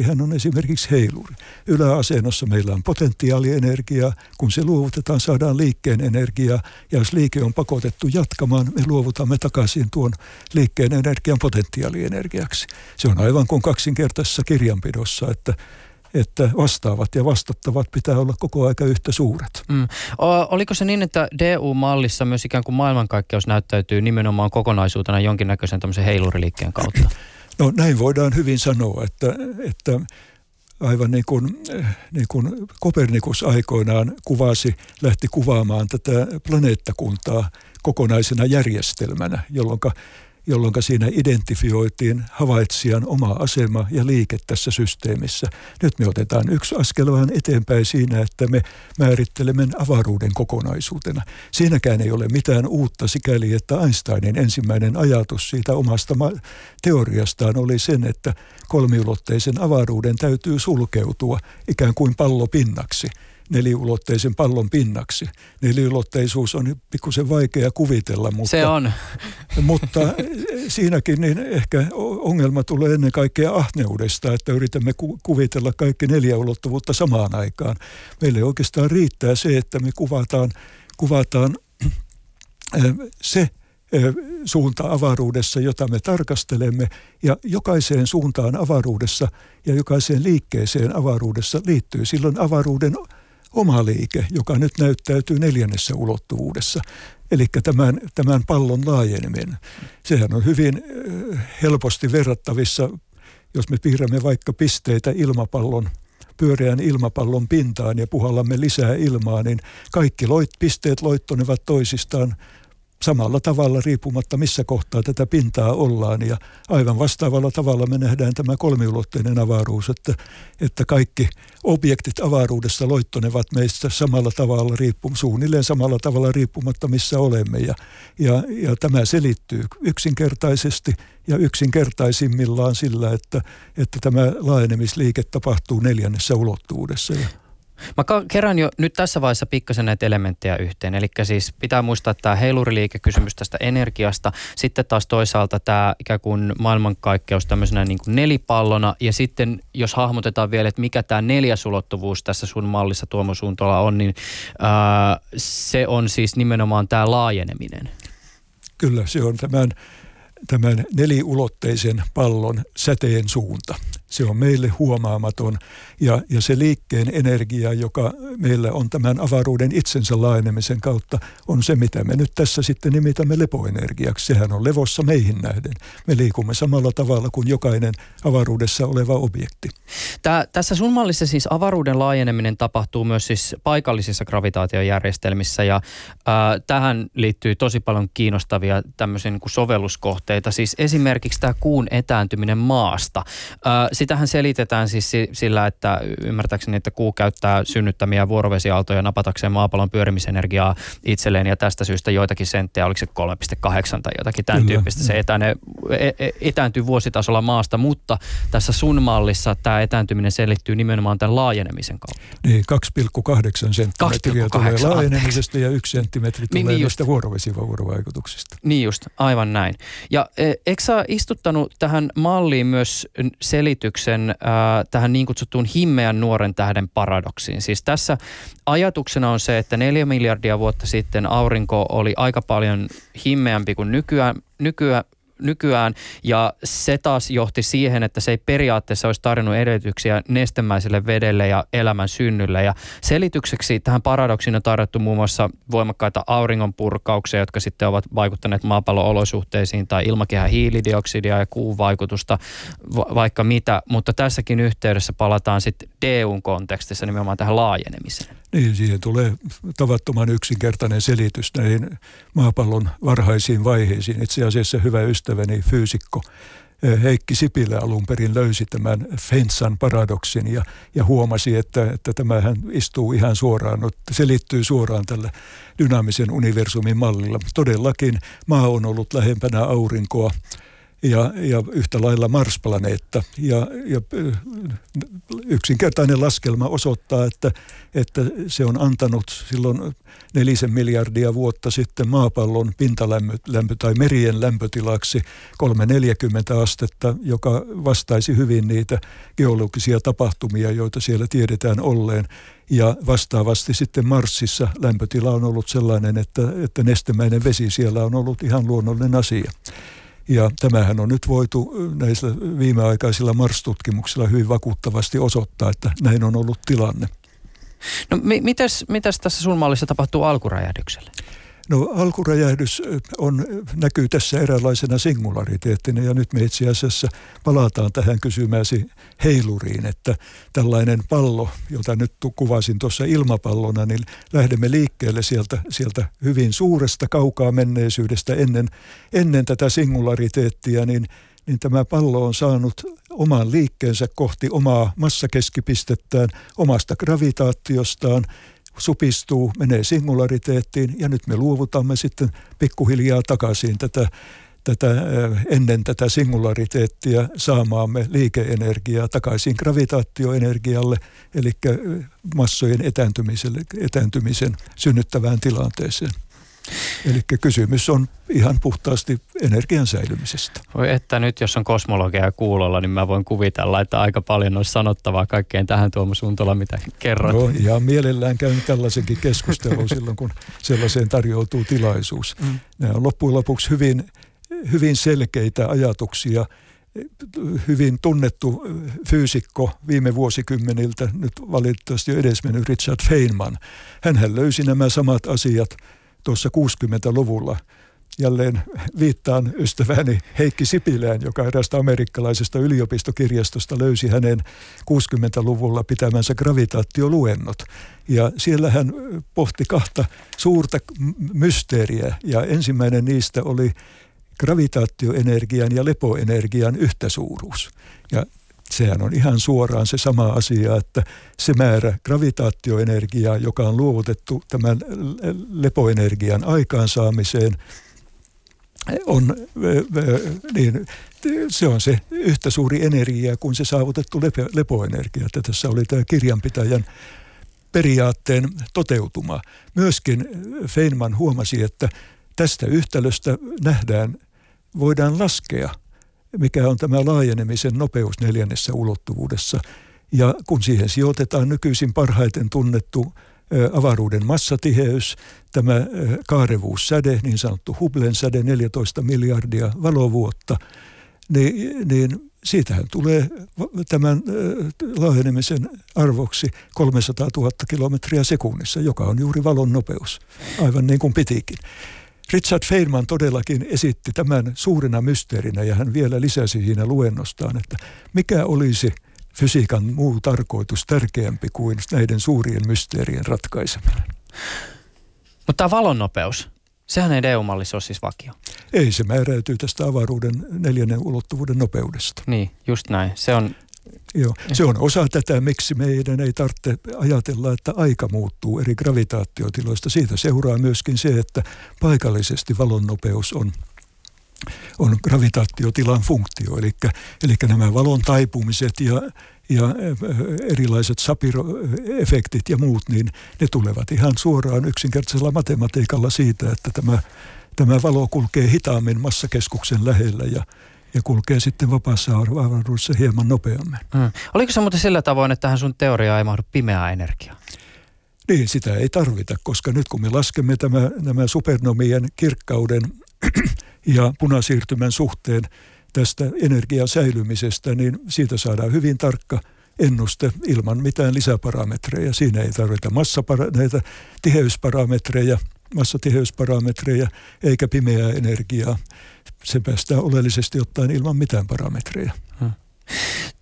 hän on esimerkiksi heiluri. Yläasennossa meillä on potentiaalienergiaa. Kun se luovutetaan, saadaan liikkeen energiaa. Ja jos liike on pakotettu jatkamaan, me luovutamme takaisin tuon liikkeen energian potentiaalienergiaksi. Se on aivan kuin kaksinkertaisessa kirjanpidossa, että että vastaavat ja vastattavat pitää olla koko aika yhtä suuret. Mm. O, oliko se niin, että DU-mallissa myös ikään kuin maailmankaikkeus näyttäytyy nimenomaan kokonaisuutena jonkinnäköisen tämmöisen heiluriliikkeen kautta? No näin voidaan hyvin sanoa, että, että aivan niin kuin, niin kuin Kopernikus aikoinaan kuvasi, lähti kuvaamaan tätä planeettakuntaa kokonaisena järjestelmänä, jolloin jolloin siinä identifioitiin havaitsijan oma asema ja liike tässä systeemissä. Nyt me otetaan yksi askel vähän eteenpäin siinä, että me määrittelemme avaruuden kokonaisuutena. Siinäkään ei ole mitään uutta sikäli, että Einsteinin ensimmäinen ajatus siitä omasta teoriastaan oli sen, että kolmiulotteisen avaruuden täytyy sulkeutua ikään kuin pallopinnaksi – neliulotteisen pallon pinnaksi. Neliulotteisuus on pikkusen vaikea kuvitella, mutta, Se on. mutta siinäkin niin ehkä ongelma tulee ennen kaikkea ahneudesta, että yritämme ku- kuvitella kaikki neljä ulottuvuutta samaan aikaan. Meille oikeastaan riittää se, että me kuvataan, kuvataan se suunta avaruudessa, jota me tarkastelemme, ja jokaiseen suuntaan avaruudessa ja jokaiseen liikkeeseen avaruudessa liittyy silloin avaruuden oma liike, joka nyt näyttäytyy neljännessä ulottuvuudessa. Eli tämän, tämän pallon laajeneminen. Sehän on hyvin helposti verrattavissa, jos me piirrämme vaikka pisteitä ilmapallon pyöreän ilmapallon pintaan ja puhallamme lisää ilmaa, niin kaikki loit, pisteet loittonevat toisistaan samalla tavalla riippumatta missä kohtaa tätä pintaa ollaan. Ja aivan vastaavalla tavalla me nähdään tämä kolmiulotteinen avaruus, että, että kaikki objektit avaruudessa loittonevat meistä samalla tavalla, riippu, suunnilleen samalla tavalla riippumatta missä olemme. Ja, ja, ja tämä selittyy yksinkertaisesti ja yksinkertaisimmillaan sillä, että, että tämä laajenemisliike tapahtuu neljännessä ulottuvuudessa. Ja Mä kerään jo nyt tässä vaiheessa pikkasen näitä elementtejä yhteen. Eli siis pitää muistaa tämä heiluriliike-kysymys tästä energiasta. Sitten taas toisaalta tämä ikään kuin maailmankaikkeus tämmöisenä niin kuin nelipallona. Ja sitten jos hahmotetaan vielä, että mikä tämä neljäs ulottuvuus tässä sun mallissa Tuomo Suuntola on, niin ää, se on siis nimenomaan tämä laajeneminen. Kyllä, se on tämän, tämän neliulotteisen pallon säteen suunta. Se on meille huomaamaton ja, ja se liikkeen energia, joka meillä on tämän avaruuden itsensä laajenemisen kautta, on se, mitä me nyt tässä sitten nimitämme lepoenergiaksi. Sehän on levossa meihin nähden. Me liikumme samalla tavalla kuin jokainen avaruudessa oleva objekti. Tää, tässä sun mallissa siis avaruuden laajeneminen tapahtuu myös siis paikallisissa gravitaatiojärjestelmissä ja ää, tähän liittyy tosi paljon kiinnostavia tämmöisiä niin sovelluskohteita. Siis esimerkiksi tämä kuun etääntyminen maasta. Ää, sitähän selitetään siis sillä, että ymmärtääkseni, että kuu käyttää synnyttämiä vuorovesiaaltoja napatakseen maapallon pyörimisenergiaa itselleen ja tästä syystä joitakin senttejä, oliko se 3,8 tai jotakin tämän Kyllä. tyyppistä. Se etäne, e, e, etääntyy vuositasolla maasta, mutta tässä sun mallissa tämä etääntyminen selittyy nimenomaan tämän laajenemisen kautta. Niin, 2,8 senttimetriä tulee laajenemisesta ja yksi senttimetri tulee niin, niin näistä vuorovesivuorovaikutuksista. Niin just, aivan näin. Ja e, eikö sä istuttanut tähän malliin myös selityksen selityksen äh, tähän niin kutsuttuun himmeän nuoren tähden paradoksiin. Siis tässä ajatuksena on se, että neljä miljardia vuotta sitten aurinko oli aika paljon himmeämpi kuin nykyään, nykyään, nykyään ja se taas johti siihen, että se ei periaatteessa olisi tarjonnut edellytyksiä nestemäiselle vedelle ja elämän synnylle ja selitykseksi tähän paradoksiin on tarjottu muun muassa voimakkaita auringonpurkauksia, jotka sitten ovat vaikuttaneet maapallon olosuhteisiin tai ilmakehän hiilidioksidia ja kuun vaikutusta va- vaikka mitä, mutta tässäkin yhteydessä palataan sitten DUn kontekstissa nimenomaan tähän laajenemiseen. Niin, siihen tulee tavattoman yksinkertainen selitys näihin maapallon varhaisiin vaiheisiin. Itse asiassa hyvä ystäväni fyysikko Heikki Sipilä alun perin löysi tämän Fensan paradoksin ja, ja huomasi, että, että tämähän istuu ihan suoraan, se liittyy suoraan tällä dynaamisen universumin mallilla. Todellakin maa on ollut lähempänä aurinkoa ja, ja yhtä lailla Mars-planeetta. Ja, ja yksinkertainen laskelma osoittaa, että, että se on antanut silloin nelisen miljardia vuotta sitten maapallon pintalämpö tai merien lämpötilaksi 340 astetta, joka vastaisi hyvin niitä geologisia tapahtumia, joita siellä tiedetään olleen. Ja vastaavasti sitten Marsissa lämpötila on ollut sellainen, että, että nestemäinen vesi siellä on ollut ihan luonnollinen asia. Ja tämähän on nyt voitu näillä viimeaikaisilla Mars-tutkimuksilla hyvin vakuuttavasti osoittaa, että näin on ollut tilanne. No mitäs, mitäs tässä sun mallissa tapahtuu alkuräjähdykselle? No alkuräjähdys on, näkyy tässä eräänlaisena singulariteettina ja nyt me itse asiassa palataan tähän kysymääsi heiluriin, että tällainen pallo, jota nyt kuvasin tuossa ilmapallona, niin lähdemme liikkeelle sieltä, sieltä hyvin suuresta kaukaa menneisyydestä ennen, ennen tätä singulariteettia, niin niin tämä pallo on saanut oman liikkeensä kohti omaa massakeskipistettään, omasta gravitaatiostaan supistuu, menee singulariteettiin ja nyt me luovutamme sitten pikkuhiljaa takaisin tätä, tätä ennen tätä singulariteettia saamaamme liikeenergiaa takaisin gravitaatioenergialle, eli massojen etääntymisen synnyttävään tilanteeseen. Eli kysymys on ihan puhtaasti energian säilymisestä. Voi että nyt jos on kosmologia kuulolla, niin mä voin kuvitella, että aika paljon olisi sanottavaa kaikkeen tähän Tuomo Suntola, mitä kerrot. No ja mielellään käyn tällaisenkin keskustelun silloin, kun sellaiseen tarjoutuu tilaisuus. Mm. Nämä on loppujen lopuksi hyvin, hyvin selkeitä ajatuksia hyvin tunnettu fyysikko viime vuosikymmeniltä, nyt valitettavasti jo edesmennyt Richard Feynman. Hän löysi nämä samat asiat tuossa 60-luvulla. Jälleen viittaan ystäväni Heikki Sipilään, joka erästä amerikkalaisesta yliopistokirjastosta löysi hänen 60-luvulla pitämänsä gravitaatioluennot. Ja siellä hän pohti kahta suurta mysteeriä ja ensimmäinen niistä oli gravitaatioenergian ja lepoenergian yhtäsuuruus. Ja sehän on ihan suoraan se sama asia, että se määrä gravitaatioenergiaa, joka on luovutettu tämän lepoenergian aikaansaamiseen, on, niin se on se yhtä suuri energia kuin se saavutettu lepo, lepoenergia. Että tässä oli tämä kirjanpitäjän periaatteen toteutuma. Myöskin Feynman huomasi, että tästä yhtälöstä nähdään, voidaan laskea, mikä on tämä laajenemisen nopeus neljännessä ulottuvuudessa. Ja kun siihen sijoitetaan nykyisin parhaiten tunnettu avaruuden massatiheys, tämä kaarevuussäde, niin sanottu Hubblen säde, 14 miljardia valovuotta, niin, niin siitähän tulee tämän laajenemisen arvoksi 300 000 kilometriä sekunnissa, joka on juuri valon nopeus, aivan niin kuin pitikin. Richard Feynman todellakin esitti tämän suurena mysteerinä ja hän vielä lisäsi siinä luennostaan, että mikä olisi fysiikan muu tarkoitus tärkeämpi kuin näiden suurien mysteerien ratkaiseminen. Mutta tämä valonnopeus, sehän ei EU-mallissa ole siis vakio. Ei, se määräytyy tästä avaruuden neljännen ulottuvuuden nopeudesta. Niin, just näin. Se on Joo, se on osa tätä, miksi meidän ei tarvitse ajatella, että aika muuttuu eri gravitaatiotiloista. Siitä seuraa myöskin se, että paikallisesti valon nopeus on, on gravitaatiotilan funktio. Eli, eli nämä valon taipumiset ja, ja erilaiset Sapiro-efektit ja muut, niin ne tulevat ihan suoraan yksinkertaisella matematiikalla siitä, että tämä, tämä valo kulkee hitaammin massakeskuksen lähellä ja ja kulkee sitten vapaassa avaruudessa hieman nopeammin. Mm. Oliko se muuten sillä tavoin, että tähän sun teoriaan ei mahdu pimeää energiaa? Niin, sitä ei tarvita, koska nyt kun me laskemme tämä, nämä supernomien kirkkauden ja punasiirtymän suhteen tästä energian säilymisestä, niin siitä saadaan hyvin tarkka ennuste ilman mitään lisäparametreja. Siinä ei tarvita massapara- näitä tiheysparametreja, massatiheysparametreja eikä pimeää energiaa se päästään oleellisesti ottaen ilman mitään parametreja. Hmm.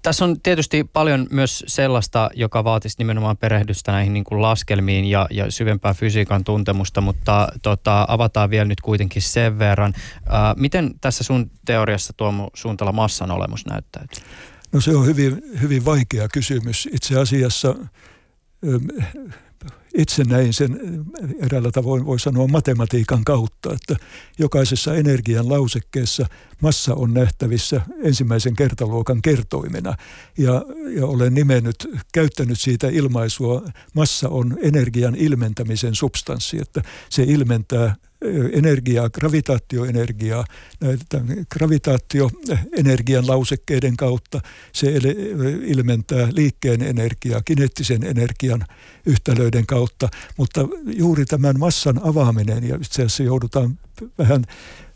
Tässä on tietysti paljon myös sellaista, joka vaatisi nimenomaan perehdystä näihin niin kuin laskelmiin ja, ja syvempää fysiikan tuntemusta, mutta tota, avataan vielä nyt kuitenkin sen verran. Ää, miten tässä sun teoriassa tuo suuntalla massan olemus näyttäytyy? No se on hyvin, hyvin vaikea kysymys. Itse asiassa itse näin sen eräällä tavoin voi sanoa matematiikan kautta, että jokaisessa energian lausekkeessa massa on nähtävissä ensimmäisen kertaluokan kertoimena. Ja, ja olen nimennyt, käyttänyt siitä ilmaisua, massa on energian ilmentämisen substanssi, että se ilmentää energiaa, gravitaatioenergiaa, näitä gravitaatioenergian lausekkeiden kautta. Se ilmentää liikkeen energiaa, kineettisen energian yhtälöiden kautta, mutta juuri tämän massan avaaminen, ja itse asiassa joudutaan vähän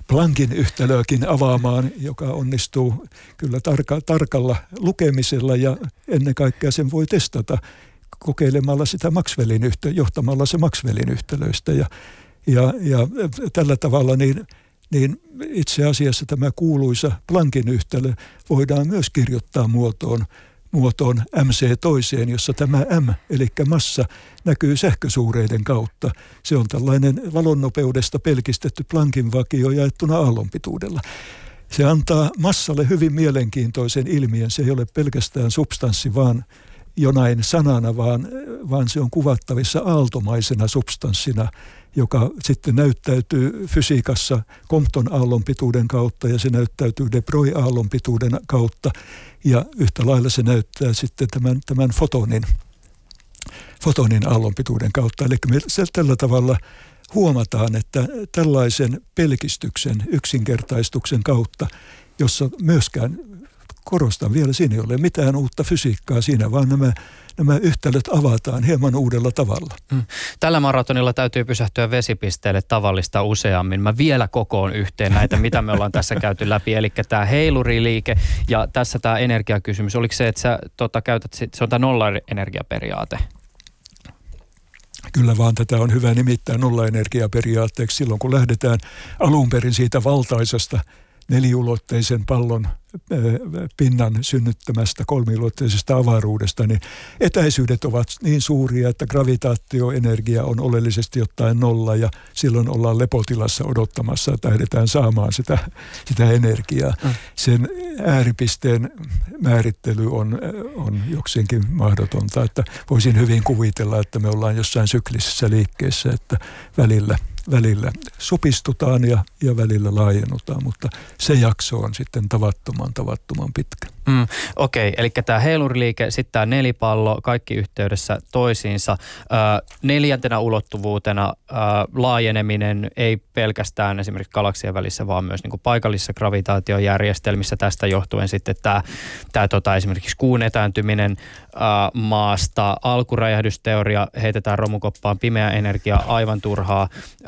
Planckin yhtälöäkin avaamaan, joka onnistuu kyllä tarka, tarkalla lukemisella ja ennen kaikkea sen voi testata kokeilemalla sitä Maxwellin yhtälö, johtamalla se Maxwellin yhtälöistä ja ja, ja tällä tavalla niin, niin itse asiassa tämä kuuluisa Planckin yhtälö voidaan myös kirjoittaa muotoon, muotoon MC toiseen, jossa tämä M, eli massa, näkyy sähkösuureiden kautta. Se on tällainen valonnopeudesta pelkistetty Planckin vakio jaettuna aallonpituudella. Se antaa massalle hyvin mielenkiintoisen ilmiön. Se ei ole pelkästään substanssi, vaan jonain sanana, vaan, vaan se on kuvattavissa aaltomaisena substanssina, joka sitten näyttäytyy fysiikassa Compton aallonpituuden kautta ja se näyttäytyy de Broglie aallonpituuden kautta ja yhtä lailla se näyttää sitten tämän, tämän fotonin, fotonin aallonpituuden kautta. Eli me tällä tavalla huomataan, että tällaisen pelkistyksen, yksinkertaistuksen kautta, jossa myöskään korostan vielä, siinä ei ole mitään uutta fysiikkaa siinä, vaan nämä, nämä yhtälöt avataan hieman uudella tavalla. Mm. Tällä maratonilla täytyy pysähtyä vesipisteelle tavallista useammin. Mä vielä kokoon yhteen näitä, mitä me ollaan tässä käyty läpi. Eli tämä heiluriliike ja tässä tämä energiakysymys. Oliko se, että sä tota, käytät, se on tämä nolla-energiaperiaate? Kyllä vaan tätä on hyvä nimittää nollaenergiaperiaatteeksi silloin, kun lähdetään alun perin siitä valtaisesta neliulotteisen pallon pinnan synnyttämästä kolmiulotteisesta avaruudesta, niin etäisyydet ovat niin suuria, että gravitaatioenergia on oleellisesti ottaen nolla ja silloin ollaan lepotilassa odottamassa, että lähdetään saamaan sitä, sitä energiaa. Mm. Sen ääripisteen määrittely on, on jokseenkin mahdotonta, että voisin hyvin kuvitella, että me ollaan jossain syklisessä liikkeessä, että välillä välillä supistutaan ja, ja välillä laajennutaan, mutta se jakso on sitten tavattoman, tavattoman pitkä. Mm, Okei, okay, eli tämä heiluriliike, sitten tämä nelipallo, kaikki yhteydessä toisiinsa. Ö, neljäntenä ulottuvuutena ö, laajeneminen ei pelkästään esimerkiksi galaksien välissä, vaan myös niin kuin paikallisissa gravitaatiojärjestelmissä. Tästä johtuen sitten tämä, tota, esimerkiksi kuun etääntyminen maasta, alkuräjähdysteoria heitetään romukoppaan, pimeä energia aivan turhaa. Ö,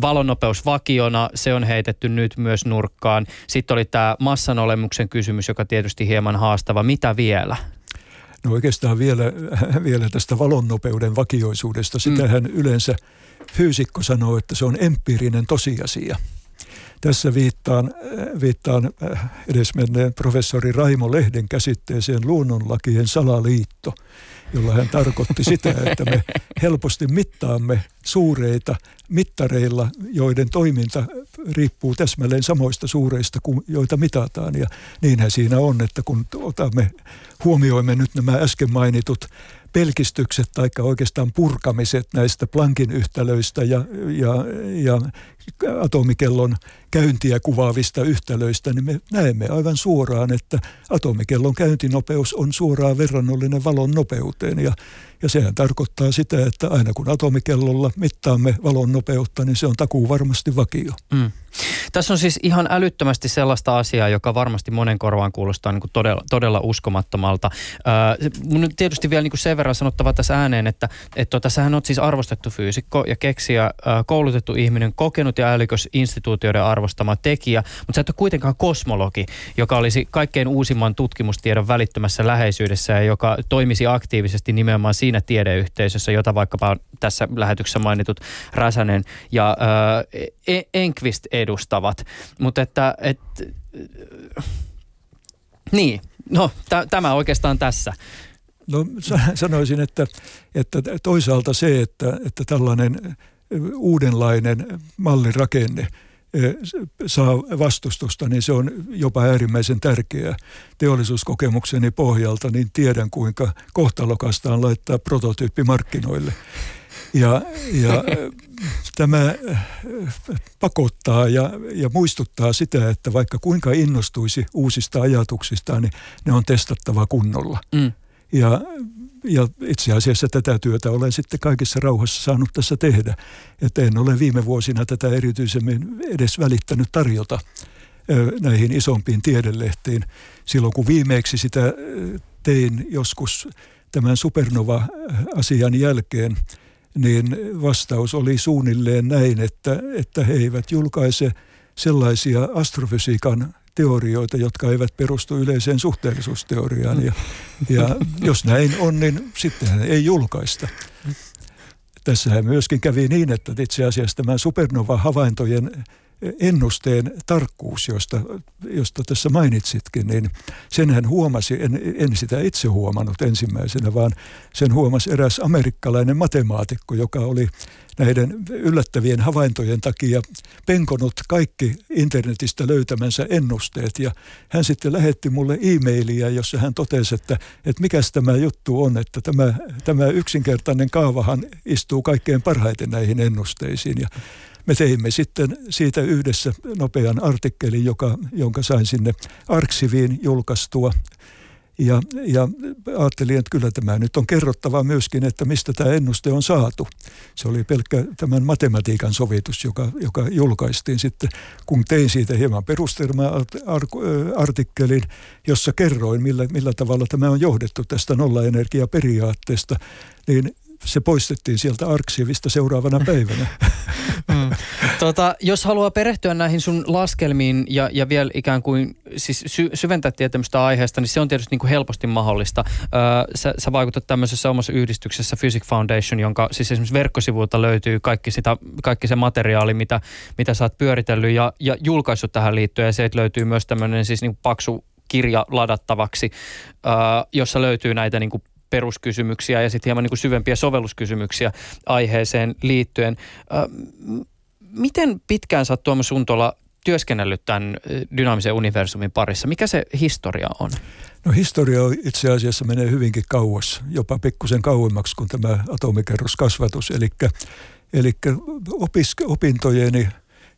valonnopeus vakiona, se on heitetty nyt myös nurkkaan. Sitten oli tämä massan olemuksen kysymys, joka tietysti hieman haastava. Mitä vielä? No oikeastaan vielä, vielä tästä valonnopeuden vakioisuudesta. Sitähän mm. yleensä fyysikko sanoo, että se on empiirinen tosiasia. Tässä viittaan, viittaan edesmenneen professori Raimo Lehden käsitteeseen luonnonlakien salaliitto – jolla hän tarkoitti sitä, että me helposti mittaamme suureita mittareilla, joiden toiminta riippuu täsmälleen samoista suureista joita mitataan. Ja niinhän siinä on, että kun otamme, huomioimme nyt nämä äsken mainitut pelkistykset tai oikeastaan purkamiset näistä Planckin yhtälöistä ja, ja, ja atomikellon käyntiä kuvaavista yhtälöistä, niin me näemme aivan suoraan, että atomikellon käyntinopeus on suoraan verrannollinen valon nopeuteen. Ja, ja sehän tarkoittaa sitä, että aina kun atomikellolla mittaamme valon nopeutta, niin se on takuu varmasti vakio. Mm. Tässä on siis ihan älyttömästi sellaista asiaa, joka varmasti monen korvaan kuulostaa niin kuin todella, todella uskomattomalta. Äh, mun tietysti vielä niin kuin sen verran sanottava tässä ääneen, että, että tota, sähän on siis arvostettu fyysikko ja keksiä, äh, koulutettu ihminen, kokenut ja älykös instituutioiden arvostama tekijä, mutta sä et ole kuitenkaan kosmologi, joka olisi kaikkein uusimman tutkimustiedon välittömässä läheisyydessä ja joka toimisi aktiivisesti nimenomaan siinä tiedeyhteisössä, jota vaikkapa tässä lähetyksessä mainitut Räsänen ja äh, Enqvist edustavat. Mutta että, et, niin, no t- tämä oikeastaan tässä. No sanoisin, että, että toisaalta se, että, että tällainen uudenlainen mallirakenne saa vastustusta, niin se on jopa äärimmäisen tärkeää. Teollisuuskokemukseni pohjalta niin tiedän, kuinka kohtalokasta on laittaa prototyyppi markkinoille. Ja, ja tämä pakottaa ja, ja muistuttaa sitä, että vaikka kuinka innostuisi uusista ajatuksista, niin ne on testattava kunnolla. Mm. Ja, ja itse asiassa tätä työtä olen sitten kaikissa rauhassa saanut tässä tehdä. Että en ole viime vuosina tätä erityisemmin edes välittänyt tarjota näihin isompiin tiedelehtiin. Silloin kun viimeksi sitä tein joskus tämän supernova-asian jälkeen – niin vastaus oli suunnilleen näin, että, että he eivät julkaise sellaisia astrofysiikan teorioita, jotka eivät perustu yleiseen suhteellisuusteoriaan. Ja, ja jos näin on, niin sitten ei julkaista. Tässähän myöskin kävi niin, että itse asiassa tämä supernova-havaintojen ennusteen tarkkuus, josta, josta tässä mainitsitkin, niin sen hän huomasi, en, en sitä itse huomannut ensimmäisenä, vaan sen huomasi eräs amerikkalainen matemaatikko, joka oli näiden yllättävien havaintojen takia penkonut kaikki internetistä löytämänsä ennusteet. Ja hän sitten lähetti mulle e-mailia, jossa hän totesi, että, että mikäs tämä juttu on, että tämä, tämä yksinkertainen kaavahan istuu kaikkein parhaiten näihin ennusteisiin. Ja me teimme sitten siitä yhdessä nopean artikkelin, joka, jonka sain sinne Arksiviin julkaistua. Ja, ja ajattelin, että kyllä tämä nyt on kerrottava myöskin, että mistä tämä ennuste on saatu. Se oli pelkkä tämän matematiikan sovitus, joka, joka julkaistiin sitten, kun tein siitä hieman perustelma-artikkelin, jossa kerroin, millä, millä tavalla tämä on johdettu tästä nollaenergiaperiaatteesta, niin se poistettiin sieltä Arksivista seuraavana päivänä. tota, jos haluaa perehtyä näihin sun laskelmiin ja, ja vielä ikään kuin siis sy- syventää tietämystä aiheesta, niin se on tietysti niin kuin helposti mahdollista. Öö, sä, sä vaikutat tämmöisessä omassa yhdistyksessä Physics Foundation, jonka siis esimerkiksi verkkosivuilta löytyy kaikki, sitä, kaikki se materiaali, mitä, mitä sä oot pyöritellyt ja, ja julkaissut tähän liittyen. Ja se löytyy myös tämmöinen siis niin paksu kirja ladattavaksi, öö, jossa löytyy näitä niin kuin peruskysymyksiä ja sitten hieman niin kuin syvempiä sovelluskysymyksiä aiheeseen liittyen. Miten pitkään sä oot Tuomo Suntola työskennellyt tämän dynaamisen universumin parissa? Mikä se historia on? No historia itse asiassa menee hyvinkin kauas, jopa pikkusen kauemmaksi kuin tämä atomikerroskasvatus. Eli Eli opiske, opintojeni,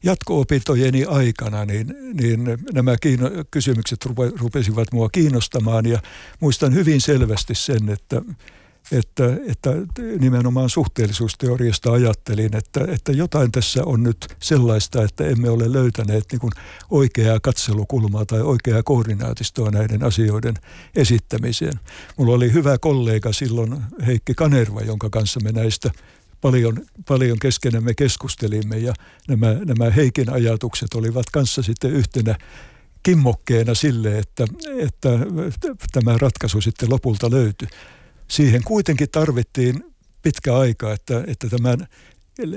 jatko-opintojeni aikana niin, niin nämä kiino, kysymykset rupe, rupesivat mua kiinnostamaan ja muistan hyvin selvästi sen, että että, että nimenomaan suhteellisuusteoriasta ajattelin, että, että jotain tässä on nyt sellaista, että emme ole löytäneet niin kuin oikeaa katselukulmaa tai oikeaa koordinaatistoa näiden asioiden esittämiseen. Mulla oli hyvä kollega silloin Heikki Kanerva, jonka kanssa me näistä paljon, paljon keskenämme keskustelimme ja nämä, nämä Heikin ajatukset olivat kanssa sitten yhtenä kimmokkeena sille, että, että tämä ratkaisu sitten lopulta löytyi siihen kuitenkin tarvittiin pitkä aika, että, että tämän,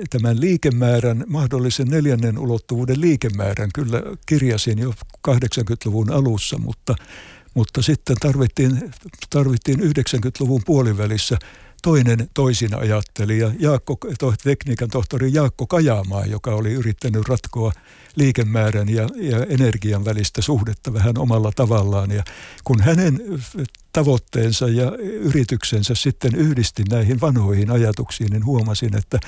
tämän liikemäärän, mahdollisen neljännen ulottuvuuden liikemäärän kyllä kirjasin jo 80-luvun alussa, mutta, mutta sitten tarvittiin, tarvittiin 90-luvun puolivälissä toinen toisin ajattelija, Jaakko, tekniikan tohtori Jaakko Kajamaa, joka oli yrittänyt ratkoa liikemäärän ja, ja energian välistä suhdetta vähän omalla tavallaan. Ja kun hänen tavoitteensa ja yrityksensä sitten yhdistin näihin vanhoihin ajatuksiin, niin huomasin, että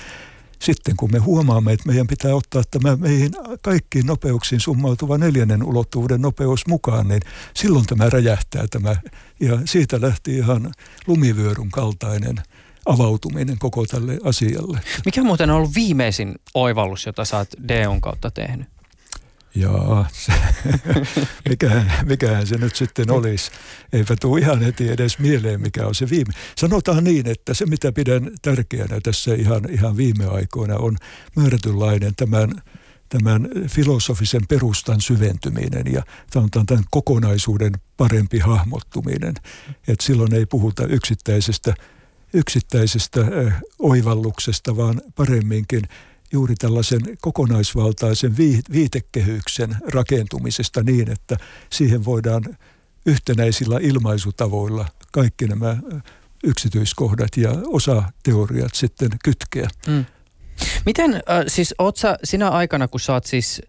sitten kun me huomaamme, että meidän pitää ottaa tämä meihin kaikkiin nopeuksiin summautuva neljännen ulottuvuuden nopeus mukaan, niin silloin tämä räjähtää tämä. Ja siitä lähti ihan lumivyörun kaltainen avautuminen koko tälle asialle. Mikä muuten on ollut viimeisin oivallus, jota sä oot DOn kautta tehnyt? Joo, se, mikähän, mikähän se nyt sitten olisi. Eipä tule ihan heti edes mieleen, mikä on se viime. Sanotaan niin, että se mitä pidän tärkeänä tässä ihan, ihan viime aikoina on määrätynlainen tämän, tämän filosofisen perustan syventyminen ja tämän kokonaisuuden parempi hahmottuminen. Et silloin ei puhuta yksittäisestä, yksittäisestä oivalluksesta, vaan paremminkin – juuri tällaisen kokonaisvaltaisen viitekehyksen rakentumisesta niin, että siihen voidaan yhtenäisillä ilmaisutavoilla kaikki nämä yksityiskohdat ja osa teoriat sitten kytkeä. Mm. Miten, äh, siis oot sä sinä aikana, kun sä oot siis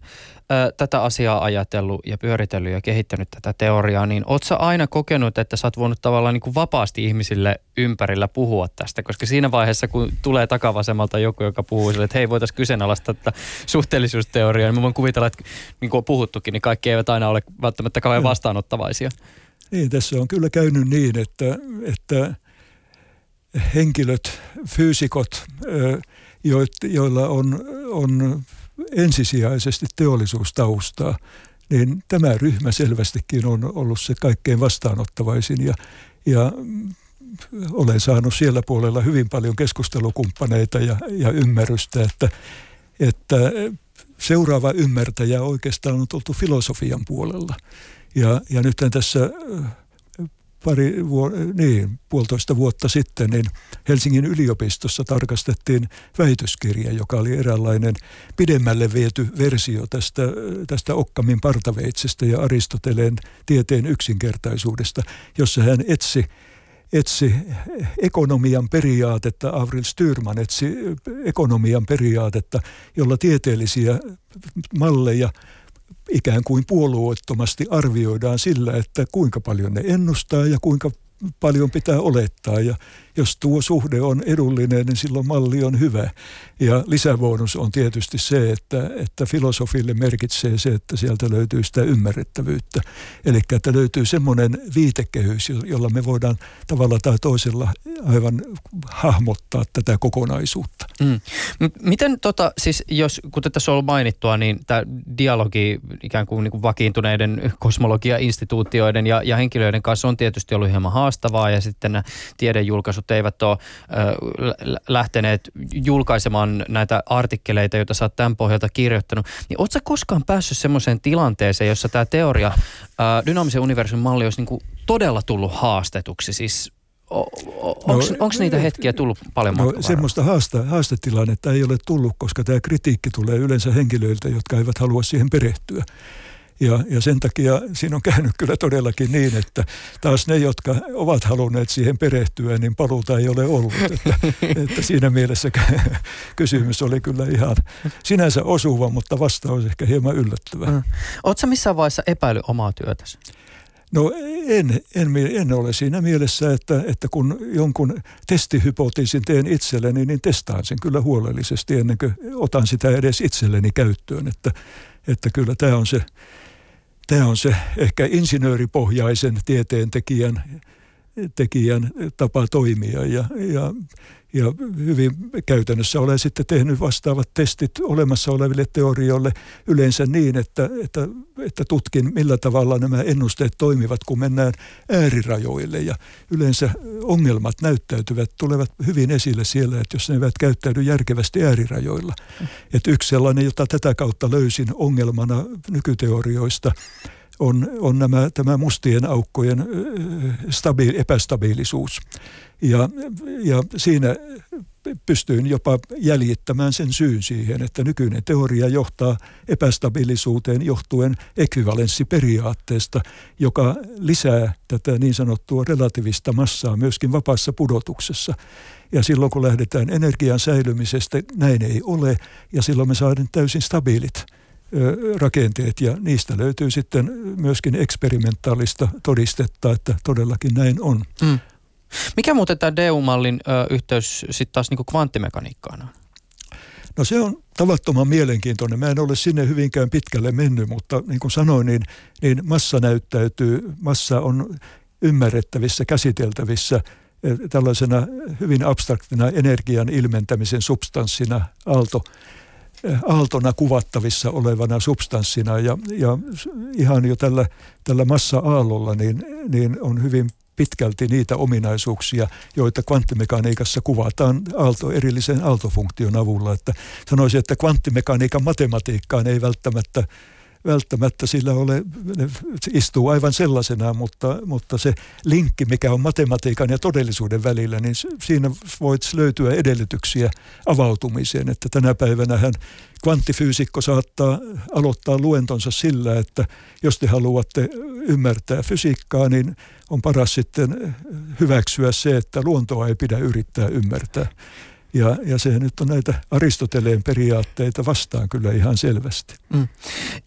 tätä asiaa ajatellut ja pyöritellyt ja kehittänyt tätä teoriaa, niin oot sä aina kokenut, että sä oot voinut tavallaan niin kuin vapaasti ihmisille ympärillä puhua tästä? Koska siinä vaiheessa, kun tulee takavasemmalta joku, joka puhuu sille, että hei, voitaisiin kyseenalaistaa tätä suhteellisuusteoriaa, niin mä voin kuvitella, että niin kuin on puhuttukin, niin kaikki eivät aina ole välttämättä kauhean vastaanottavaisia. Niin, tässä on kyllä käynyt niin, että, että henkilöt, fyysikot, joilla on, on ensisijaisesti teollisuustaustaa, niin tämä ryhmä selvästikin on ollut se kaikkein vastaanottavaisin ja, ja olen saanut siellä puolella hyvin paljon keskustelukumppaneita ja, ja ymmärrystä, että, että seuraava ymmärtäjä oikeastaan on tultu filosofian puolella. Ja, ja nyt tässä pari niin, puolitoista vuotta sitten, niin Helsingin yliopistossa tarkastettiin väitöskirja, joka oli eräänlainen pidemmälle viety versio tästä, tästä Okkamin partaveitsestä ja Aristoteleen tieteen yksinkertaisuudesta, jossa hän etsi etsi ekonomian periaatetta, Avril Styrman etsi ekonomian periaatetta, jolla tieteellisiä malleja ikään kuin puolueettomasti arvioidaan sillä, että kuinka paljon ne ennustaa ja kuinka paljon pitää olettaa. Ja jos tuo suhde on edullinen, niin silloin malli on hyvä. Ja lisäbonus on tietysti se, että, että filosofille merkitsee se, että sieltä löytyy sitä ymmärrettävyyttä. Eli että löytyy semmoinen viitekehys, jolla me voidaan tavalla tai toisella aivan hahmottaa tätä kokonaisuutta. Mm. Miten tota, siis jos, kuten tässä on ollut mainittua, niin tämä dialogi ikään kuin, niin kuin vakiintuneiden kosmologia-instituutioiden ja, ja henkilöiden kanssa on tietysti ollut hieman haastavaa ja sitten nämä eivät ole äh, lähteneet julkaisemaan näitä artikkeleita, joita sä oot tämän pohjalta kirjoittanut, niin ootko koskaan päässyt semmoiseen tilanteeseen, jossa tämä teoria, dynaamisen universumin malli olisi niin kuin todella tullut haastetuksi? Siis Onko no, niitä hetkiä tullut paljon no, Semmoista haasta, haastetilannetta ei ole tullut, koska tämä kritiikki tulee yleensä henkilöiltä, jotka eivät halua siihen perehtyä. Ja, ja sen takia siinä on käynyt kyllä todellakin niin, että taas ne, jotka ovat halunneet siihen perehtyä, niin paluuta ei ole ollut. Että, että siinä mielessä kysymys oli kyllä ihan sinänsä osuva, mutta vastaus ehkä hieman yllättävä. Mm. Oletko missään vaiheessa epäily omaa työtäsi? No en, en, en ole siinä mielessä, että, että kun jonkun testihypoteesin teen itselleni, niin testaan sen kyllä huolellisesti ennen kuin otan sitä edes itselleni käyttöön. Että, että kyllä tämä on se, tämä on se ehkä insinööripohjaisen tieteentekijän tekijän tapa toimia ja, ja ja hyvin käytännössä olen sitten tehnyt vastaavat testit olemassa oleville teorioille yleensä niin, että, että, että tutkin millä tavalla nämä ennusteet toimivat, kun mennään äärirajoille. Ja yleensä ongelmat näyttäytyvät, tulevat hyvin esille siellä, että jos ne eivät käyttäydy järkevästi äärirajoilla. Että yksi sellainen, jota tätä kautta löysin ongelmana nykyteorioista, on, on nämä, tämä mustien aukkojen stabi, epästabiilisuus. Ja, ja siinä pystyin jopa jäljittämään sen syyn siihen, että nykyinen teoria johtaa epästabilisuuteen johtuen ekvivalenssiperiaatteesta, joka lisää tätä niin sanottua relativista massaa myöskin vapaassa pudotuksessa. Ja silloin kun lähdetään energian säilymisestä, näin ei ole, ja silloin me saadaan täysin stabiilit rakenteet ja niistä löytyy sitten myöskin eksperimentaalista todistetta, että todellakin näin on. Mm. Mikä muuten tämä DU-mallin ö, yhteys sitten taas niinku kvanttimekaniikkaan on? No se on tavattoman mielenkiintoinen. Mä en ole sinne hyvinkään pitkälle mennyt, mutta niin kuin sanoin, niin, niin massa näyttäytyy, massa on ymmärrettävissä, käsiteltävissä tällaisena hyvin abstraktina energian ilmentämisen substanssina, aalto, aaltona kuvattavissa olevana substanssina ja, ja ihan jo tällä, tällä massa-aallolla niin, niin on hyvin pitkälti niitä ominaisuuksia, joita kvanttimekaniikassa kuvataan aalto, erillisen aaltofunktion avulla. Että sanoisin, että kvanttimekaniikan matematiikkaan ei välttämättä välttämättä sillä ole, ne istuu aivan sellaisena, mutta, mutta se linkki, mikä on matematiikan ja todellisuuden välillä, niin siinä voit löytyä edellytyksiä avautumiseen. Että tänä päivänä hän kvanttifyysikko saattaa aloittaa luentonsa sillä, että jos te haluatte ymmärtää fysiikkaa, niin on paras sitten hyväksyä se, että luontoa ei pidä yrittää ymmärtää. Ja, ja se nyt on näitä Aristoteleen periaatteita vastaan kyllä ihan selvästi. Mm.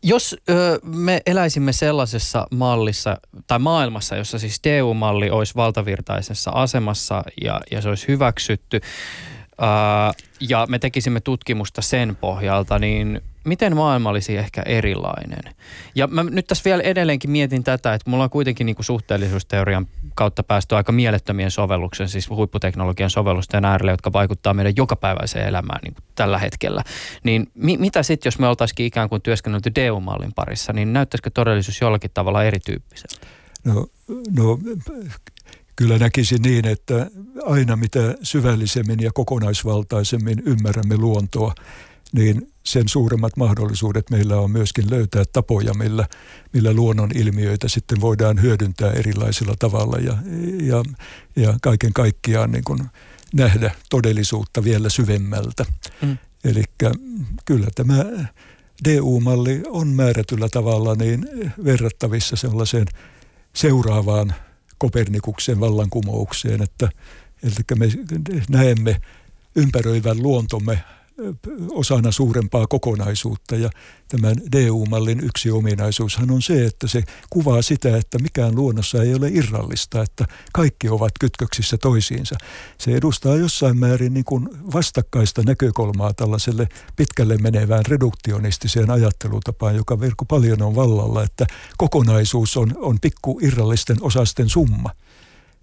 Jos ö, me eläisimme sellaisessa mallissa tai maailmassa, jossa siis DU-malli olisi valtavirtaisessa asemassa ja, ja se olisi hyväksytty, ö, ja me tekisimme tutkimusta sen pohjalta, niin miten maailma olisi ehkä erilainen? Ja mä nyt tässä vielä edelleenkin mietin tätä, että mulla on kuitenkin niin kuin suhteellisuusteorian kautta päästy aika mielettömien sovelluksen, siis huipputeknologian sovellusten äärelle, jotka vaikuttaa meidän jokapäiväiseen elämään niin kuin tällä hetkellä. Niin mi- mitä sitten, jos me oltaisikin ikään kuin työskennelty DU-mallin parissa, niin näyttäisikö todellisuus jollakin tavalla erityyppiseltä? No, no kyllä näkisin niin, että aina mitä syvällisemmin ja kokonaisvaltaisemmin ymmärrämme luontoa, niin sen suuremmat mahdollisuudet meillä on myöskin löytää tapoja, millä, millä luonnon ilmiöitä sitten voidaan hyödyntää erilaisilla tavalla ja, ja, ja kaiken kaikkiaan niin kuin nähdä todellisuutta vielä syvemmältä. Mm. Eli kyllä tämä DU-malli on määrätyllä tavalla niin verrattavissa sellaiseen seuraavaan Kopernikuksen vallankumoukseen, että, että me näemme ympäröivän luontomme osana suurempaa kokonaisuutta. Ja tämän DU-mallin yksi ominaisuushan on se, että se kuvaa sitä, että mikään luonnossa ei ole irrallista, että kaikki ovat kytköksissä toisiinsa. Se edustaa jossain määrin niin kuin vastakkaista näkökulmaa tällaiselle pitkälle menevään reduktionistiseen ajattelutapaan, joka verkko paljon on vallalla, että kokonaisuus on, on pikku irrallisten osasten summa.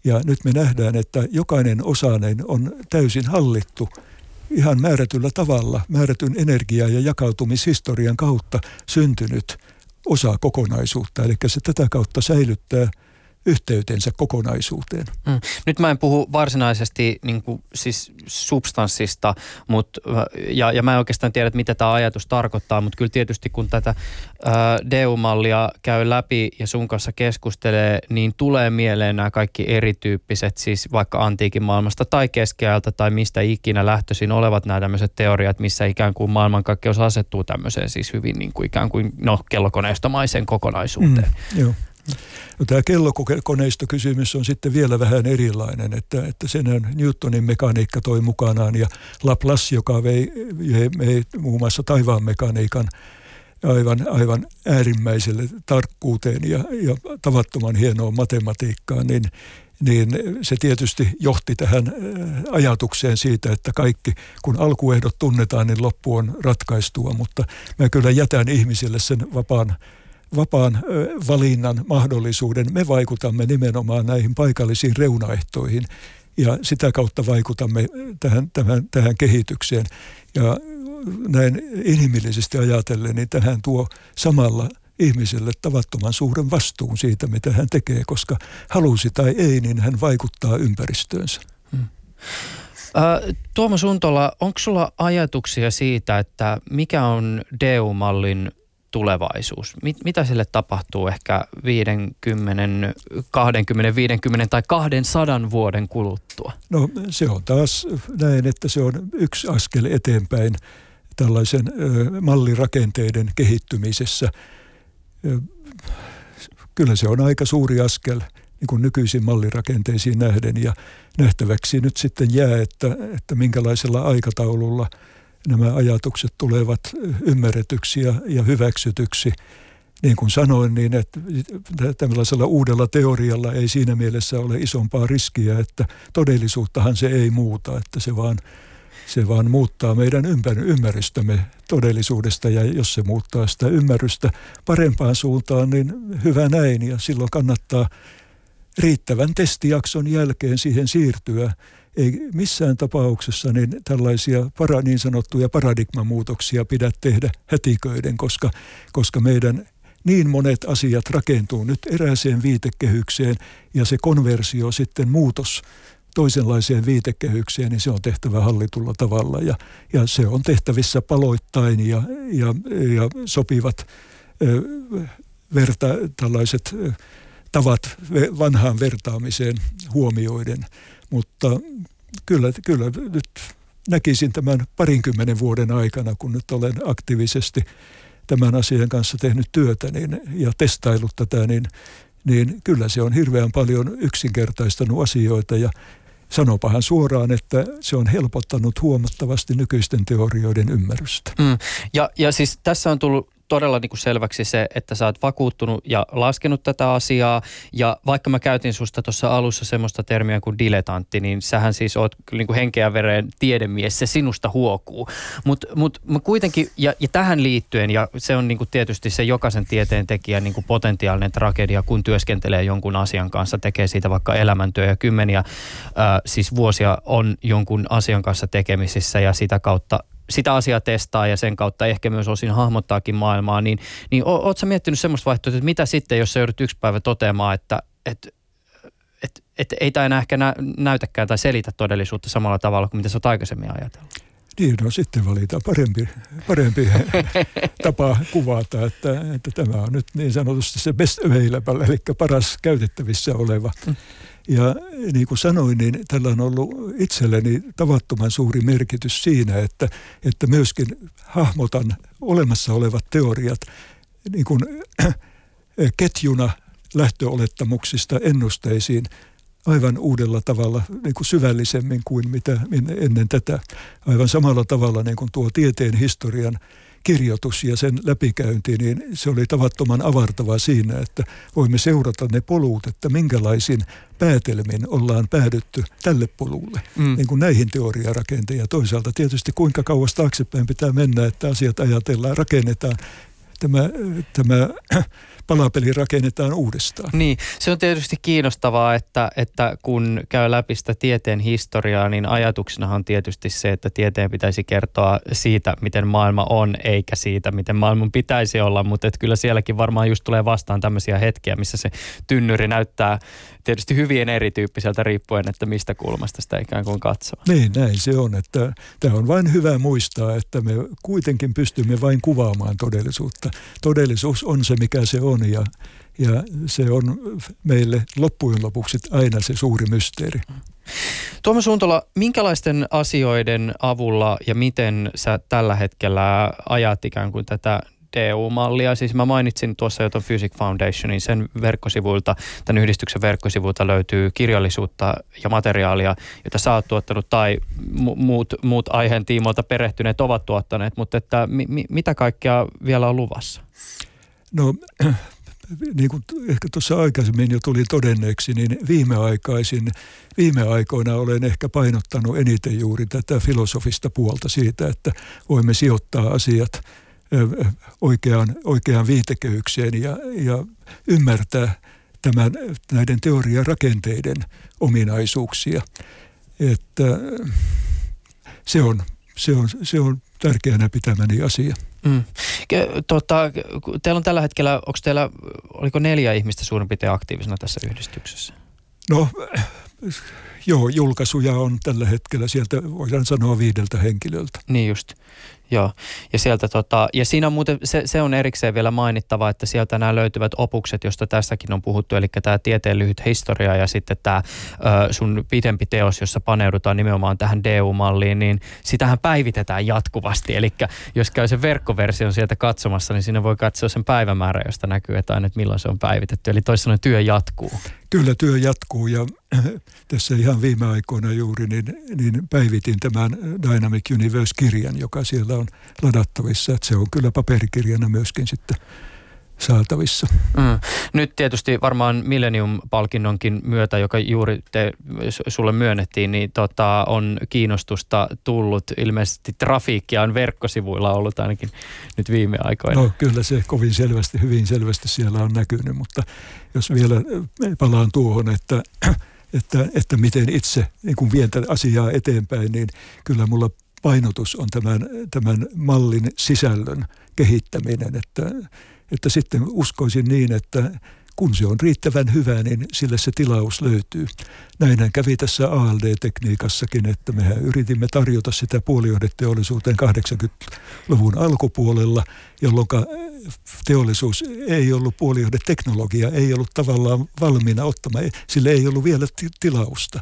Ja nyt me nähdään, että jokainen osainen on täysin hallittu – ihan määrätyllä tavalla, määrätyn energia- ja jakautumishistorian kautta syntynyt osa kokonaisuutta. Eli se tätä kautta säilyttää – yhteytensä kokonaisuuteen. Mm. Nyt mä en puhu varsinaisesti niin kuin, siis substanssista, mutta, ja, ja mä en oikeastaan tiedä, mitä tämä ajatus tarkoittaa, mutta kyllä tietysti kun tätä ää, DEU-mallia käy läpi ja sun kanssa keskustelee, niin tulee mieleen nämä kaikki erityyppiset, siis vaikka antiikin maailmasta tai keskeältä tai mistä ikinä lähtöisin olevat nämä tämmöiset teoriat, missä ikään kuin maailmankaikkeus asettuu tämmöiseen siis hyvin niin kuin ikään kuin no, kellokoneistomaiseen kokonaisuuteen. Mm, joo. No, tämä kellokoneistokysymys on sitten vielä vähän erilainen, että, että senhän Newtonin mekaniikka toi mukanaan ja Laplace, joka vei, vei, vei muun muassa taivaan mekaniikan aivan, aivan äärimmäiselle tarkkuuteen ja, ja tavattoman hienoon matematiikkaan, niin, niin se tietysti johti tähän äh, ajatukseen siitä, että kaikki, kun alkuehdot tunnetaan, niin loppu on ratkaistua, mutta mä kyllä jätän ihmisille sen vapaan vapaan valinnan mahdollisuuden. Me vaikutamme nimenomaan näihin paikallisiin reunaehtoihin ja sitä kautta vaikutamme tähän, tähän, tähän kehitykseen. Ja näin inhimillisesti ajatellen, niin tähän tuo samalla ihmiselle tavattoman suuren vastuun siitä, mitä hän tekee, koska halusi tai ei, niin hän vaikuttaa ympäristöönsä. Hmm. Tuomo Suntola, onko sulla ajatuksia siitä, että mikä on DEU-mallin tulevaisuus? Mit, mitä sille tapahtuu ehkä 50, 20, 50 tai 200 vuoden kuluttua? No se on taas näin, että se on yksi askel eteenpäin tällaisen ö, mallirakenteiden kehittymisessä. Ö, kyllä se on aika suuri askel niin kuin nykyisiin mallirakenteisiin nähden ja nähtäväksi nyt sitten jää, että, että minkälaisella aikataululla – nämä ajatukset tulevat ymmärretyksi ja, ja hyväksytyksi. Niin kuin sanoin, niin että tällaisella uudella teorialla ei siinä mielessä ole isompaa riskiä, että todellisuuttahan se ei muuta, että se vaan, se vaan muuttaa meidän ympär, ymmärrystämme todellisuudesta. Ja jos se muuttaa sitä ymmärrystä parempaan suuntaan, niin hyvä näin. Ja silloin kannattaa riittävän testijakson jälkeen siihen siirtyä ei missään tapauksessa niin tällaisia para, niin sanottuja paradigmamuutoksia pidä tehdä hätiköiden, koska, koska meidän niin monet asiat rakentuu nyt erääseen viitekehykseen ja se konversio sitten muutos toisenlaiseen viitekehykseen, niin se on tehtävä hallitulla tavalla ja, ja se on tehtävissä paloittain ja, ja, ja sopivat ö, verta, tällaiset tavat vanhaan vertaamiseen huomioiden. Mutta kyllä, kyllä nyt näkisin tämän parinkymmenen vuoden aikana, kun nyt olen aktiivisesti tämän asian kanssa tehnyt työtä niin, ja testailut tätä, niin, niin kyllä se on hirveän paljon yksinkertaistanut asioita ja sanopahan suoraan, että se on helpottanut huomattavasti nykyisten teorioiden ymmärrystä. Mm. Ja, ja siis tässä on tullut todella niin kuin selväksi se, että sä oot vakuuttunut ja laskenut tätä asiaa. Ja vaikka mä käytin susta tuossa alussa semmoista termiä kuin diletantti, niin sähän siis oot niin kuin henkeä veren tiedemies, se sinusta huokuu. Mutta mut, mut kuitenkin, ja, ja tähän liittyen, ja se on niin kuin tietysti se jokaisen tieteen tekijän niin kuin potentiaalinen tragedia, kun työskentelee jonkun asian kanssa, tekee siitä vaikka elämäntyö ja kymmeniä äh, siis vuosia on jonkun asian kanssa tekemisissä ja sitä kautta sitä asiaa testaa ja sen kautta ehkä myös osin hahmottaakin maailmaa, niin, niin ootko miettinyt semmoista vaihtoehtoa, että mitä sitten, jos sä joudut yksi päivä toteamaan, että, että et, et ei tämä enää ehkä nä, näytäkään tai selitä todellisuutta samalla tavalla kuin mitä sä oot aikaisemmin ajatellut? Niin, no sitten valitaan parempi, parempi tapa kuvata, että, että tämä on nyt niin sanotusti se best available, eli paras käytettävissä oleva. Mm. Ja niin kuin sanoin, niin tällä on ollut itselleni tavattoman suuri merkitys siinä, että, että myöskin hahmotan olemassa olevat teoriat niin kuin ketjuna lähtöolettamuksista ennusteisiin aivan uudella tavalla niin kuin syvällisemmin kuin mitä ennen tätä. Aivan samalla tavalla niin kuin tuo tieteen historian kirjoitus ja sen läpikäynti, niin se oli tavattoman avartava siinä, että voimme seurata ne polut, että minkälaisin päätelmin ollaan päädytty tälle polulle, mm. niin kuin näihin teoriarakenteen. Ja toisaalta tietysti kuinka kauas taaksepäin pitää mennä, että asiat ajatellaan, rakennetaan. Tämä, tämä palapeli rakennetaan uudestaan. Niin, se on tietysti kiinnostavaa, että, että kun käy läpi sitä tieteen historiaa, niin ajatuksena on tietysti se, että tieteen pitäisi kertoa siitä, miten maailma on, eikä siitä, miten maailman pitäisi olla, mutta että kyllä sielläkin varmaan just tulee vastaan tämmöisiä hetkiä, missä se tynnyri näyttää tietysti hyvin erityyppiseltä riippuen, että mistä kulmasta sitä ikään kuin katsoo. Niin, näin se on, että tämä on vain hyvä muistaa, että me kuitenkin pystymme vain kuvaamaan todellisuutta. Todellisuus on se, mikä se on ja, ja se on meille loppujen lopuksi aina se suuri mysteeri. Tuomas Suuntola, minkälaisten asioiden avulla ja miten sä tällä hetkellä ajat ikään kuin tätä DU-mallia. Siis mä mainitsin tuossa jo tuon Physics Foundationin, sen verkkosivuilta, tämän yhdistyksen verkkosivuilta löytyy kirjallisuutta ja materiaalia, jota sä oot tuottanut tai mu- muut, muut aiheen tiimoilta perehtyneet ovat tuottaneet, mutta että mi- mi- mitä kaikkea vielä on luvassa? No niin kuin ehkä tuossa aikaisemmin jo tuli todenneeksi, niin viimeaikaisin, viime aikoina olen ehkä painottanut eniten juuri tätä filosofista puolta siitä, että voimme sijoittaa asiat oikeaan, oikeaan viitekehykseen ja, ja ymmärtää tämän, näiden teorian rakenteiden ominaisuuksia. Että se on, se on, se on tärkeänä pitämäni asia. Mm. Tota, teillä on tällä hetkellä, onko teillä, oliko neljä ihmistä suurin piirtein aktiivisena tässä yhdistyksessä? No joo, julkaisuja on tällä hetkellä sieltä, voidaan sanoa viideltä henkilöltä. Niin just. Joo, ja, sieltä tota, ja siinä on muuten, se, se on erikseen vielä mainittava, että sieltä nämä löytyvät opukset, josta tässäkin on puhuttu, eli tämä tieteen lyhyt historia ja sitten tämä ö, sun pidempi teos, jossa paneudutaan nimenomaan tähän DU-malliin, niin sitähän päivitetään jatkuvasti, eli jos käy sen verkkoversion sieltä katsomassa, niin siinä voi katsoa sen päivämäärä, josta näkyy, että aina, että milloin se on päivitetty, eli toisin työ jatkuu. Kyllä työ jatkuu ja tässä ihan viime aikoina juuri niin, niin päivitin tämän Dynamic Universe-kirjan, joka siellä on ladattavissa. Että se on kyllä paperikirjana myöskin sitten saatavissa. Mm. Nyt tietysti varmaan Millennium-palkinnonkin myötä, joka juuri te, sulle myönnettiin, niin tota, on kiinnostusta tullut. Ilmeisesti trafiikkia on verkkosivuilla ollut ainakin nyt viime aikoina. No kyllä se kovin selvästi, hyvin selvästi siellä on näkynyt, mutta jos vielä palaan tuohon, että että, että miten itse niin kun vien tätä asiaa eteenpäin, niin kyllä mulla painotus on tämän, tämän mallin sisällön kehittäminen, että, että sitten uskoisin niin, että kun se on riittävän hyvä, niin sille se tilaus löytyy. Näinhän kävi tässä ALD-tekniikassakin, että mehän yritimme tarjota sitä puolijohdeteollisuuteen 80-luvun alkupuolella, jolloin teollisuus ei ollut puolijohdeteknologia, ei ollut tavallaan valmiina ottamaan, sille ei ollut vielä tilausta.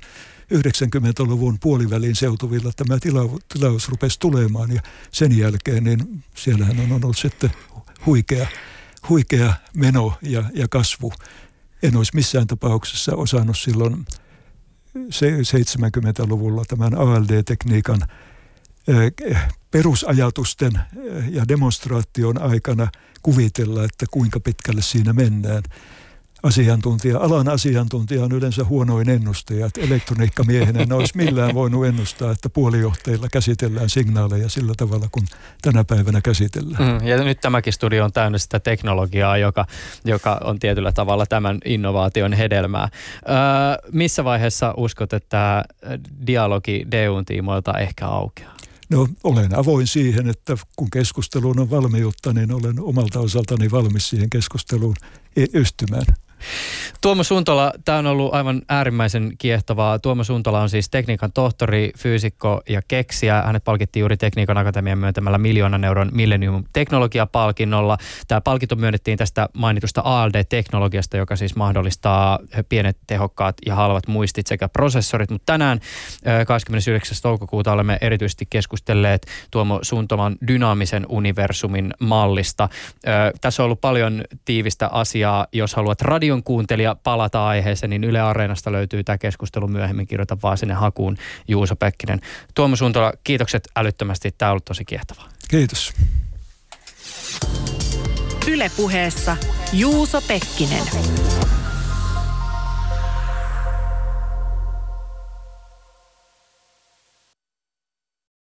90-luvun puolivälin seutuvilla tämä tila, tilaus rupesi tulemaan ja sen jälkeen niin siellähän on ollut sitten huikea, huikea meno ja, ja kasvu. En olisi missään tapauksessa osannut silloin 70-luvulla tämän ALD-tekniikan perusajatusten ja demonstraation aikana kuvitella, että kuinka pitkälle siinä mennään asiantuntija, alan asiantuntija on yleensä huonoin ennustaja. Että elektroniikkamiehenä en olisi millään voinut ennustaa, että puolijohteilla käsitellään signaaleja sillä tavalla, kun tänä päivänä käsitellään. Mm, ja nyt tämäkin studio on täynnä sitä teknologiaa, joka, joka on tietyllä tavalla tämän innovaation hedelmää. Öö, missä vaiheessa uskot, että dialogi DUn tiimoilta ehkä aukeaa? No olen avoin siihen, että kun keskusteluun on valmiutta, niin olen omalta osaltani valmis siihen keskusteluun yhtymään. Tuomo Suntola, tämä on ollut aivan äärimmäisen kiehtovaa. Tuomo Suntola on siis tekniikan tohtori, fyysikko ja keksijä. Hänet palkittiin juuri Tekniikan akatemian myöntämällä miljoonan euron Millennium teknologiapalkinnolla. Tämä palkinto myönnettiin tästä mainitusta ALD-teknologiasta, joka siis mahdollistaa pienet, tehokkaat ja halvat muistit sekä prosessorit. Mutta tänään 29. toukokuuta olemme erityisesti keskustelleet Tuomo Suntolan dynaamisen universumin mallista. Tässä on ollut paljon tiivistä asiaa, jos haluat radio radion kuuntelija palata aiheeseen, niin Yle Areenasta löytyy tämä keskustelu myöhemmin. Kirjoita vaan sinne hakuun Juuso Pekkinen. Tuomo Suntola, kiitokset älyttömästi. Tämä on ollut tosi kiehtovaa. Kiitos. Yle puheessa Juuso Pekkinen.